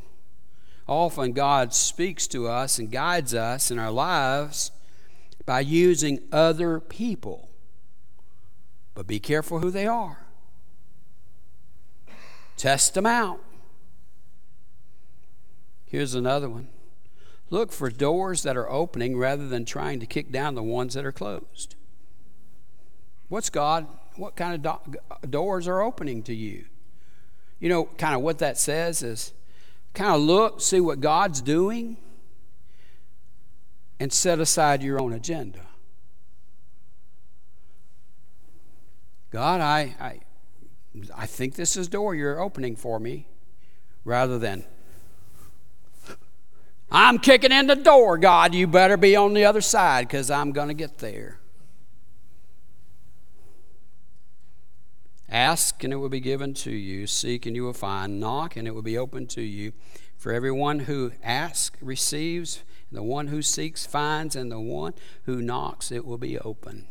Often God speaks to us and guides us in our lives by using other people. But be careful who they are. Test them out. Here's another one. Look for doors that are opening rather than trying to kick down the ones that are closed. What's God? What kind of do- doors are opening to you? You know, kind of what that says is kind of look, see what God's doing, and set aside your own agenda. God, I, I, I think this is door you're opening for me, rather than, I'm kicking in the door, God, you better be on the other side because I'm going to get there. Ask and it will be given to you. Seek and you will find. Knock and it will be open to you. For everyone who asks receives, and the one who seeks finds, and the one who knocks it will be open.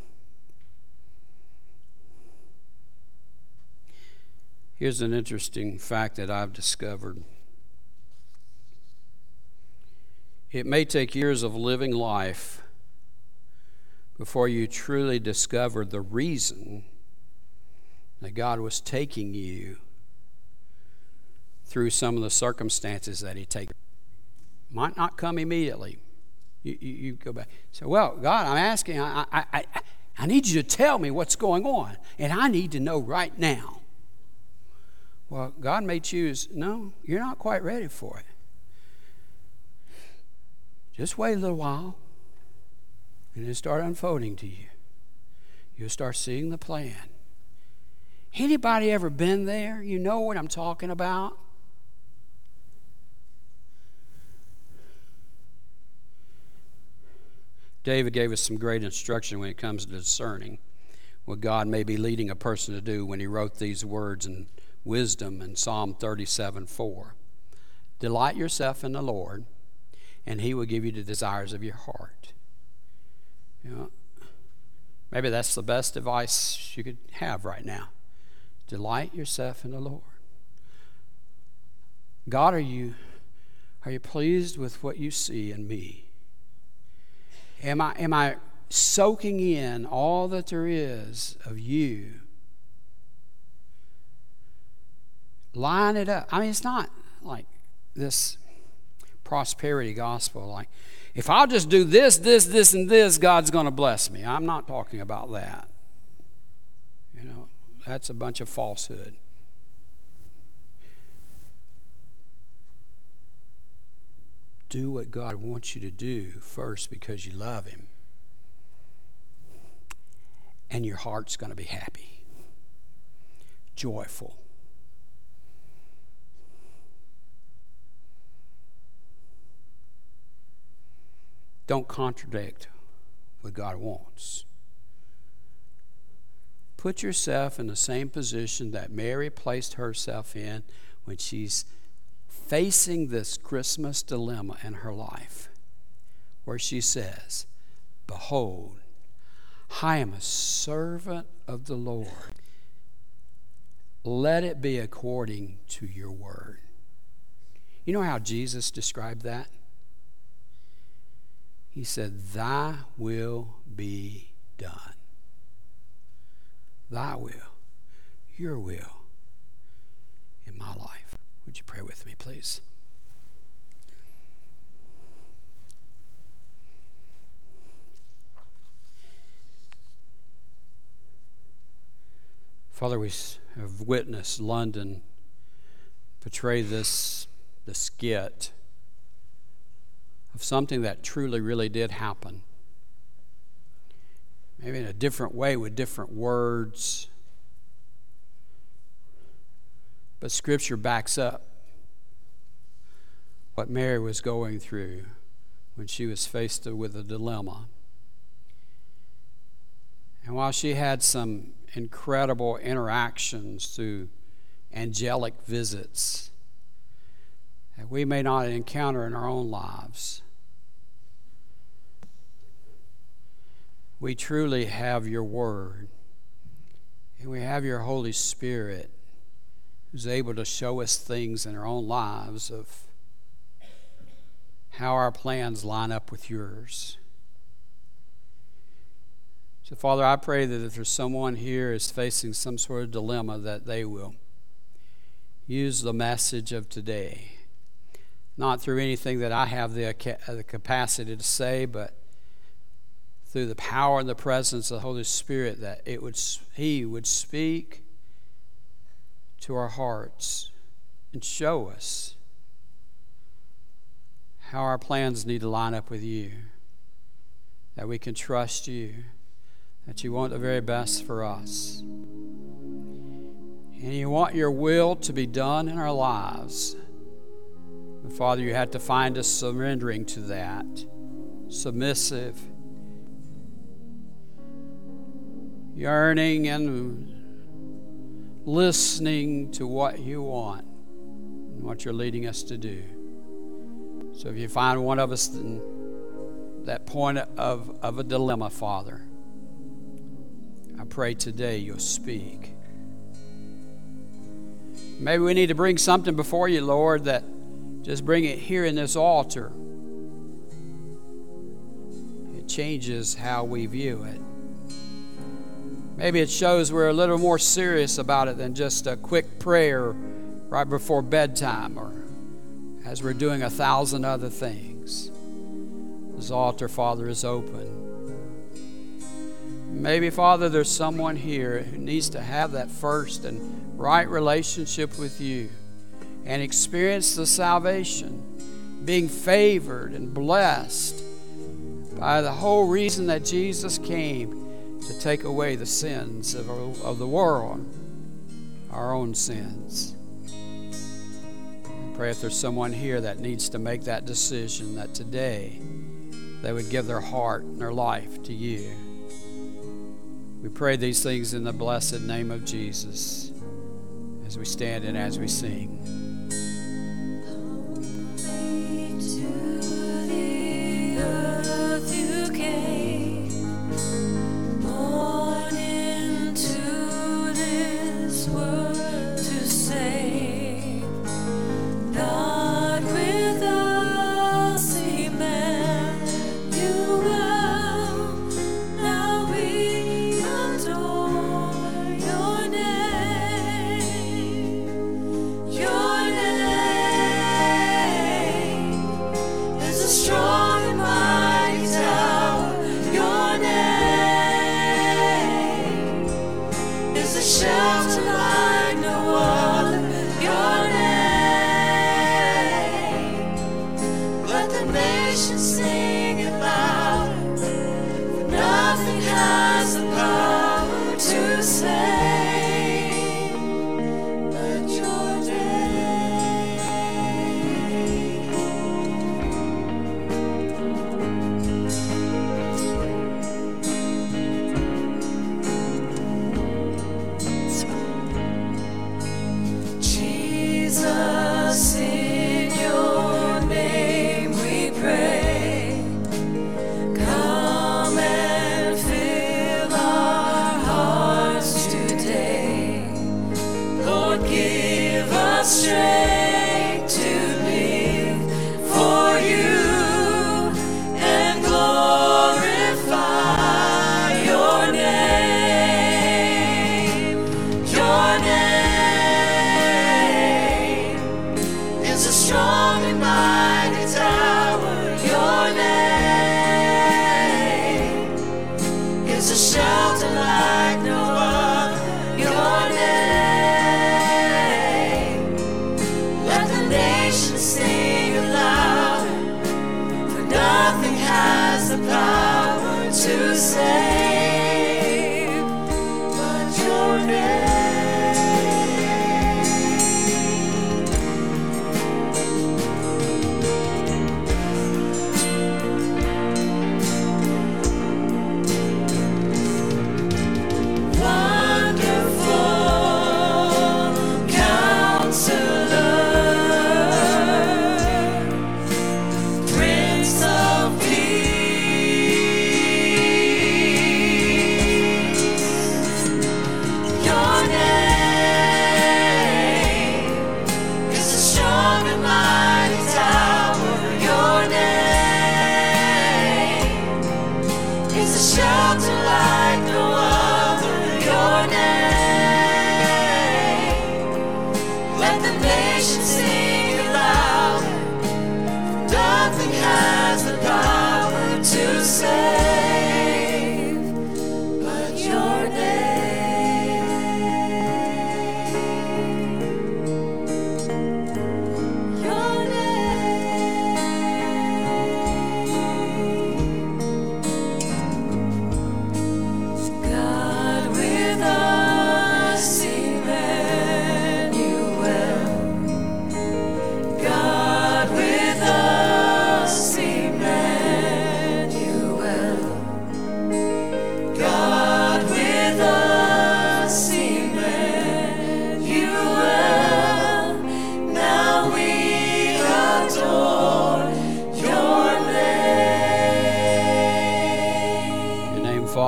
Here's an interesting fact that I've discovered. It may take years of living life before you truly discover the reason that God was taking you through some of the circumstances that He takes. Might not come immediately. You, you, you, go back. So, well, God, I'm asking, I, I, I, I need you to tell me what's going on, and I need to know right now. Well, God may choose, no, you're not quite ready for it. Just wait a little while, and it'll start unfolding to you. You'll start seeing the plan. Anybody ever been there? You know what I'm talking about? David gave us some great instruction when it comes to discerning what God may be leading a person to do when he wrote these words in wisdom in Psalm 37 4. Delight yourself in the Lord, and he will give you the desires of your heart. You know, maybe that's the best advice you could have right now. Delight yourself in the Lord. God, are you, are you pleased with what you see in me? Am I, am I soaking in all that there is of you? Line it up. I mean, it's not like this prosperity gospel, like, if I'll just do this, this, this, and this, God's going to bless me. I'm not talking about that. That's a bunch of falsehood. Do what God wants you to do first because you love Him. And your heart's going to be happy, joyful. Don't contradict what God wants. Put yourself in the same position that Mary placed herself in when she's facing this Christmas dilemma in her life, where she says, Behold, I am a servant of the Lord. Let it be according to your word. You know how Jesus described that? He said, Thy will be done thy will, your will in my life. Would you pray with me, please? Father, we have witnessed London portray this, the skit of something that truly, really did happen maybe in a different way with different words. But Scripture backs up what Mary was going through when she was faced with a dilemma. And while she had some incredible interactions through angelic visits that we may not encounter in our own lives, we truly have your word. And we have your Holy Spirit who's able to show us things in our own lives of how our plans line up with yours. So, Father, I pray that if there's someone here is facing some sort of dilemma, that they will use the message of today. Not through anything that I have the, the capacity to say, but through the power and the presence of the Holy Spirit that it would He would speak to our hearts and show us how our plans need to line up with you, that we can trust you, that you want the very best for us. And you want your will to be done in our lives. And Father, you had to find us surrendering to that, submissive, yearning, and listening to what you want and what you're leading us to do. So if you find one of us in that point of, of a dilemma, Father, I pray today you'll speak. Maybe we need to bring something before you, Lord, that just bring it here in this altar. It changes how we view it. Maybe it shows we're a little more serious about it than just a quick prayer right before bedtime or as we're doing a thousand other things. This altar, Father, is open. Maybe, Father, there's someone here who needs to have that first and right relationship with you and experience the salvation, being favored and blessed by the whole reason that Jesus came to take away the sins of, of the world, our own sins. I pray if there's someone here that needs to make that decision, that today they would give their heart and their life to you. We pray these things in the blessed name of Jesus as we stand and as we sing.
Let the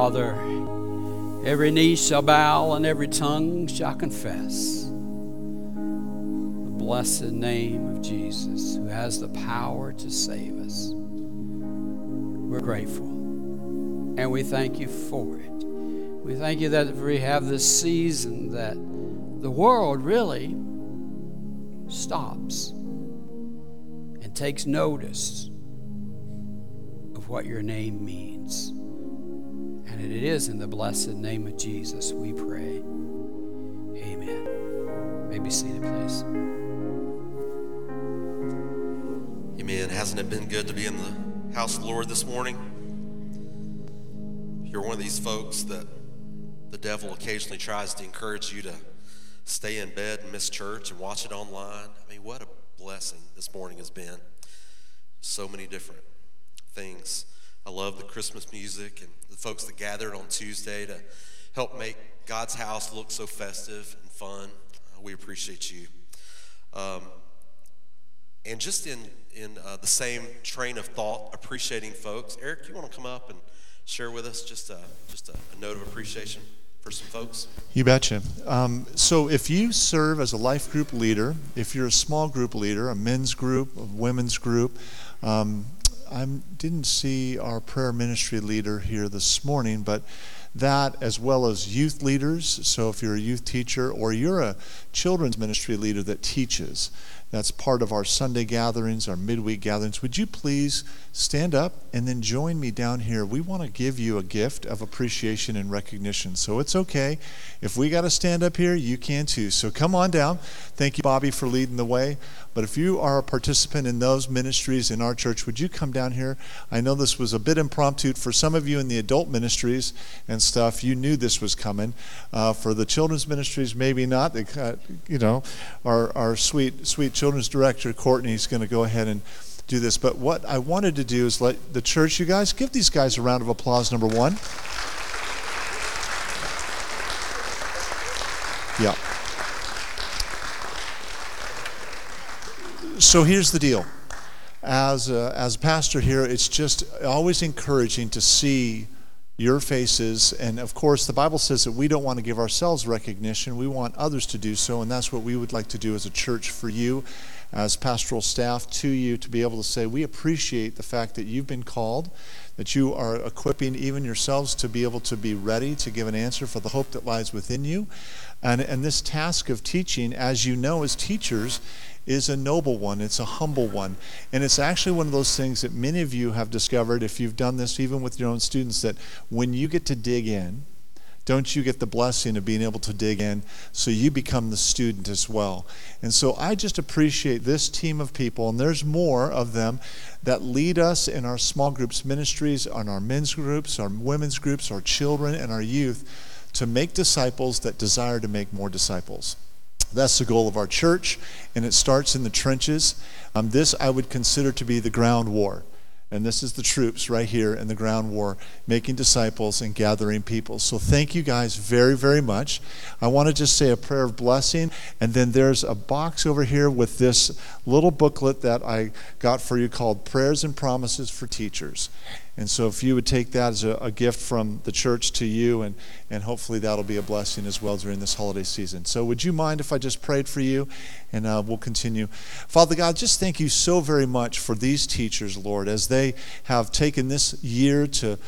Father, every knee shall bow and every tongue shall confess the blessed name of Jesus, who has the power to save us. We're grateful and we thank you for it. We thank you that we have this season that the world really stops and takes notice of what your name means. And it is in the blessed name of Jesus we pray. Amen. May be seated, please.
Amen. Hasn't it been good to be in the house of the Lord this morning? If you're one of these folks that the devil occasionally tries to encourage you to stay in bed and miss church and watch it online, I mean, what a blessing this morning has been. So many different things. I love the Christmas music and the folks that gathered on Tuesday to help make God's house look so festive and fun. Uh, we appreciate you. Um, and just in in uh, the same train of thought, appreciating folks. Eric, you want to come up and share with us just a, just a, a note of appreciation for some folks?
You betcha. Um, so, if you serve as a life group leader, if you're a small group leader, a men's group, a women's group, um, I didn't see our prayer ministry leader here this morning, but that as well as youth leaders. So, if you're a youth teacher or you're a children's ministry leader that teaches, that's part of our Sunday gatherings, our midweek gatherings. Would you please stand up and then join me down here? We want to give you a gift of appreciation and recognition. So it's okay. If we got to stand up here, you can too. So come on down. Thank you, Bobby, for leading the way. But if you are a participant in those ministries in our church, would you come down here? I know this was a bit impromptu for some of you in the adult ministries and stuff. You knew this was coming. Uh, for the children's ministries, maybe not. They, uh, you know, our, our sweet, sweet children's director, Courtney, is going to go ahead and do this. But what I wanted to do is let the church, you guys, give these guys a round of applause, number one. Yeah. So here's the deal. As a, as a pastor here, it's just always encouraging to see your faces. And of course, the Bible says that we don't want to give ourselves recognition, we want others to do so. And that's what we would like to do as a church for you, as pastoral staff, to you, to be able to say, we appreciate the fact that you've been called, that you are equipping even yourselves to be able to be ready to give an answer for the hope that lies within you. And, and this task of teaching, as you know, as teachers, is a noble one. It's a humble one. And it's actually one of those things that many of you have discovered, if you've done this even with your own students, that when you get to dig in, don't you get the blessing of being able to dig in so you become the student as well? And so I just appreciate this team of people, and there's more of them that lead us in our small groups ministries, on our men's groups, our women's groups, our children, and our youth to make disciples that desire to make more disciples. That's the goal of our church, and it starts in the trenches. Um, this I would consider to be the ground war. And this is the troops right here in the ground war, making disciples and gathering people. So thank you guys very, very much. I want to just say a prayer of blessing. And then there's a box over here with this little booklet that I got for you called Prayers and Promises for Teachers. And so, if you would take that as a, a, gift from the church to you, and, and hopefully that'll be a blessing as well during this holiday season. So, would you mind if I just prayed for you? And uh, we'll continue. Father God, just thank you so very much for these teachers, Lord, as they have taken this year to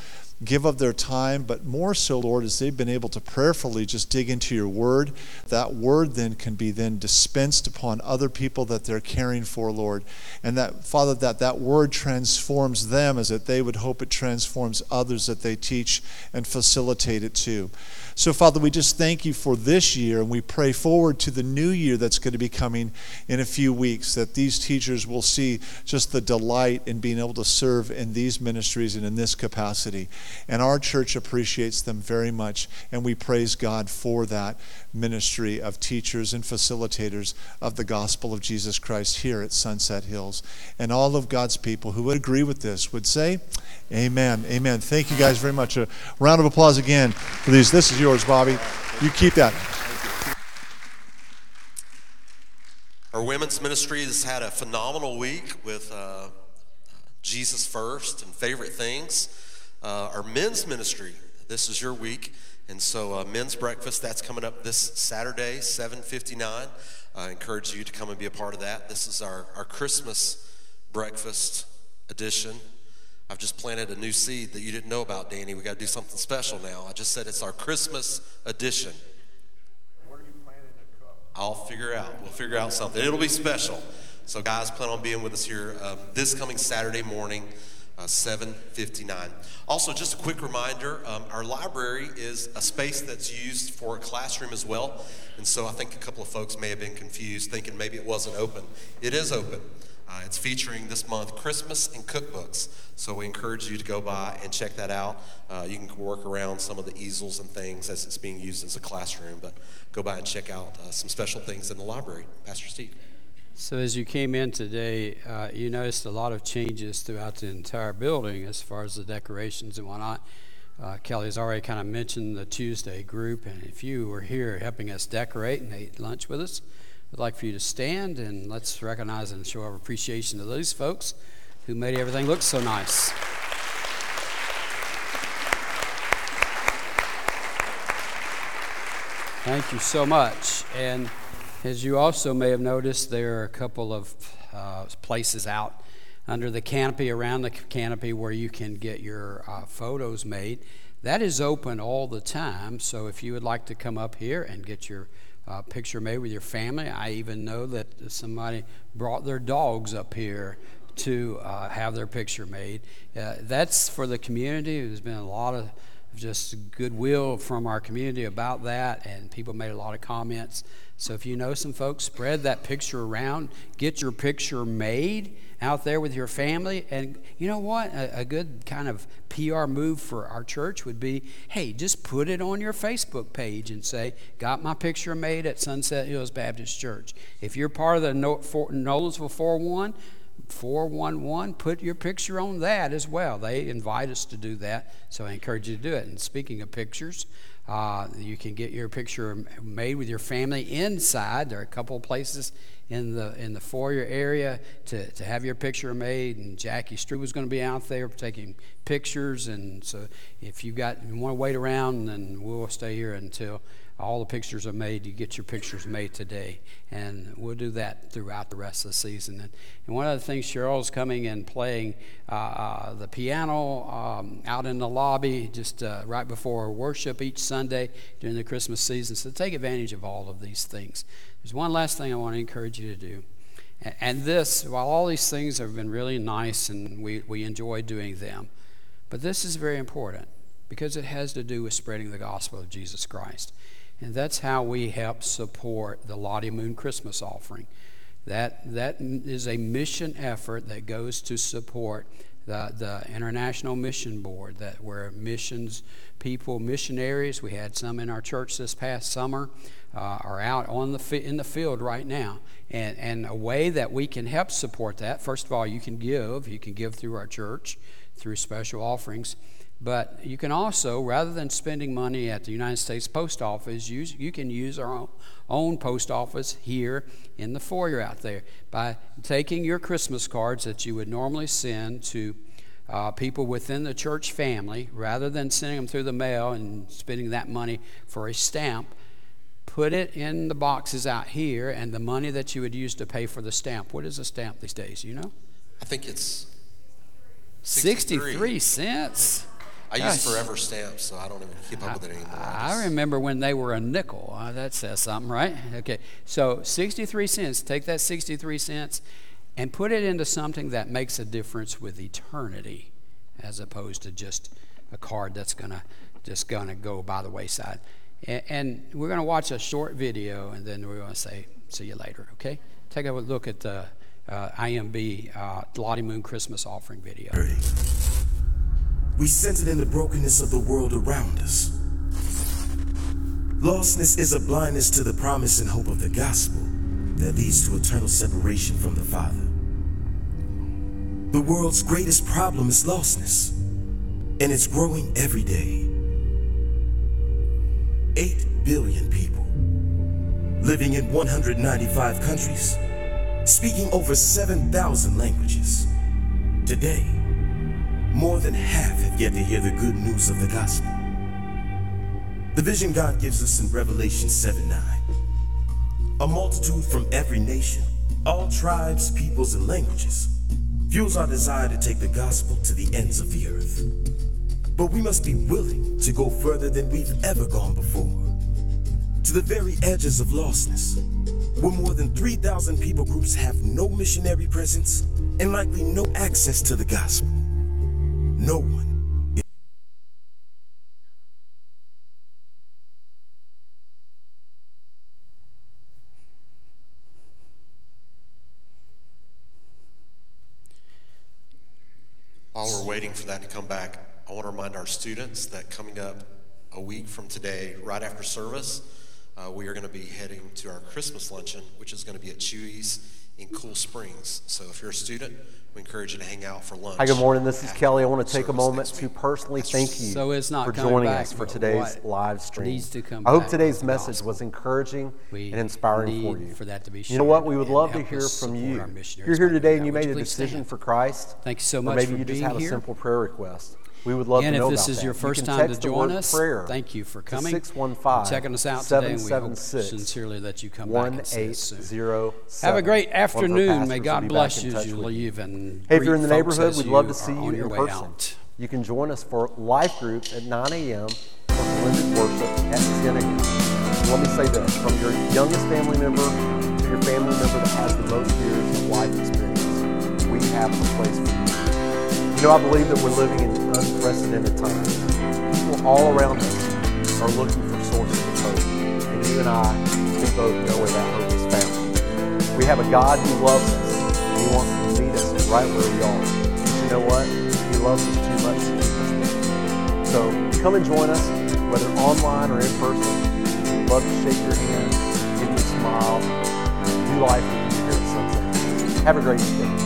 give of their time, but more so, Lord, as they've been able to prayerfully just dig into your word. That word then can be then dispensed upon other people that they're caring for, Lord. And that, Father, that that word transforms them as that they would hope it transforms others that they teach and facilitate it to. So, Father, we just thank you for this year, and we pray forward to the new year that's going to be coming in a few weeks, that these teachers will see just the delight in being able to serve in these ministries and in this capacity. And our church appreciates them very much, and we praise God for that ministry of teachers and facilitators of the gospel of Jesus Christ here at Sunset Hills. And all of God's people who would agree with this would say, Amen. Amen. Thank you guys very much. A round of applause again for these. This is yours, Bobby. You keep that.
Our women's ministry has had a phenomenal week with uh, Jesus First and favorite things. Uh, our men's ministry,
this is your week. And so, uh, men's breakfast that's coming up this Saturday, 7:59. I encourage you to come and be a part of that. This is our our Christmas breakfast edition. I've just planted a new seed that you didn't know about, Danny. We got to do something special now. I just said it's our Christmas edition. I'll figure out. We'll figure out something. It'll be special. So, guys, plan on being with us here uh, this coming Saturday morning, uh, 7:59. Also, just a quick reminder: um, our library is a space that's used for a classroom as well. And so, I think a couple of folks may have been confused, thinking maybe it wasn't open. It is open. Uh, it's featuring this month Christmas and cookbooks. So we encourage you to go by and check that out. Uh, you can work around some of the easels and things as it's being used as a classroom, but go by and check out uh, some special things in the library. Pastor Steve.
So, as you came in today, uh, you noticed a lot of changes throughout the entire building as far as the decorations and whatnot. Uh, Kelly's already kind of mentioned the Tuesday group, and if you were here helping us decorate and ate lunch with us, I'd like for you to stand and let's recognize and show our appreciation to those folks who made everything look so nice. Thank you so much. And as you also may have noticed, there are a couple of uh, places out under the canopy, around the canopy, where you can get your uh, photos made. That is open all the time, so if you would like to come up here and get your uh, picture made with your family, I even know that somebody brought their dogs up here to uh, have their picture made. Uh, that's for the community. There's been a lot of just goodwill from our community about that, and people made a lot of comments. So if you know some folks, spread that picture around, get your picture made out there with your family. And you know what? A, a, good kind of PR move for our church would be hey, just put it on your Facebook page and say, Got my picture made at Sunset Hills Baptist Church. If you're part of the Nolensville 4 1, 411, put your picture on that as well. They invite us to do that, so I encourage you to do it. And speaking of pictures, uh, you can get your picture made with your family inside. There are a couple of places in the in the foyer area to, to have your picture made. And Jackie Strew is going to be out there taking pictures. And so if you got you want to wait around, then we'll stay here until all the pictures are made. You get your pictures made today, and we'll do that throughout the rest of the season. And, and one of the things Cheryl's coming and playing uh, uh, the piano um, out in the lobby just uh, right before worship each Sunday during the Christmas season. So take advantage of all of these things. There's one last thing I want to encourage you to do. And this, while all these things have been really nice and we, we enjoy doing them, but this is very important because it has to do with spreading the gospel of Jesus Christ. And that's how we help support the Lottie Moon Christmas offering. That, that is a mission effort that goes to support the, the International Mission Board, that where missions people, missionaries, we had some in our church this past summer, uh, are out on the in the field right now. And, and a way that we can help support that, first of all, you can give. You can give through our church, through special offerings. But you can also, rather than spending money at the United States Post Office, use, you can use our own, own post office here in the foyer out there by taking your Christmas cards that you would normally send to uh, people within the church family, rather than sending them through the mail and spending that money for a stamp, put it in the boxes out here, and the money that you would use to pay for the stamp. What is a stamp these days? You know?
I think it's
63, 63 cents.
I use Forever stamps, so I don't even keep up with it anymore.
I, I remember when they were a nickel. Uh, that says something, right? Okay, so 63 cents. Take that 63 cents and put it into something that makes a difference with eternity, as opposed to just a card that's gonna just gonna go by the wayside. And, and we're gonna watch a short video, and then we're gonna say see you later. Okay? Take a look at the uh, IMB uh, Lottie Moon Christmas offering video.
We sense it in the brokenness of the world around us. Lostness is a blindness to the promise and hope of the gospel that leads to eternal separation from the Father. The world's greatest problem is lostness, and it's growing every day. 8 billion people living in 195 countries, speaking over 7,000 languages. Today, more than half have yet to hear the good news of the gospel. The vision God gives us in Revelation 7 9. A multitude from every nation, all tribes, peoples, and languages, fuels our desire to take the gospel to the ends of the earth. But we must be willing to go further than we've ever gone before. To the very edges of lostness, where more than 3,000 people groups have no missionary presence and likely no access to the gospel. No one
While we're waiting for that to come back, I want to remind our students that coming up a week from today, right after service, uh, we are going to be heading to our Christmas luncheon, which is going to be at Chuy's in Cool Springs. So if you're a student, we encourage you to hang out for lunch.
Hi, good morning. This is Kelly. I want to take a moment to personally thank you
So it's not
for joining
back,
us for today's live stream.
needs to come
I hope today's message was encouraging
We
and inspiring for you.
for that to be
you know what? We would love to hear from you.
our
If
missionaries
You're here today
doing
and you made
you
a decision
stand?
for Christ.
Thank you so much.
or maybe
for
you just
being
have a simple prayer request. We would love
And
to
if
know about that.
If
this is your
first
can
time to join us,
prayer
thank you for coming,
615
checking us out today, and we hope sincerely that you come back and see us soon. Have a great
One of our
afternoon. May God bless you as you leave. And
Hey, if you're in the neighborhood, we'd love to see you
on your
in
way
person.
out.
You can join us for life group at 9 a.m. for blended worship at 10 a.m. Let me say this from your youngest family member to your family member that has the most years of life experience, we have a place for you. You know, I believe that we're living in unprecedented times. People all around us are looking for sources of hope. And you and I, we both know where that hope is found. We have a God who loves us, and He wants to meet us right where we are. But you know what? He loves us too much to us there. So come and join us, whether online or in person. We'd love to shake your hand, give you a smile, do life with you here at Sunset. Have a great weekend.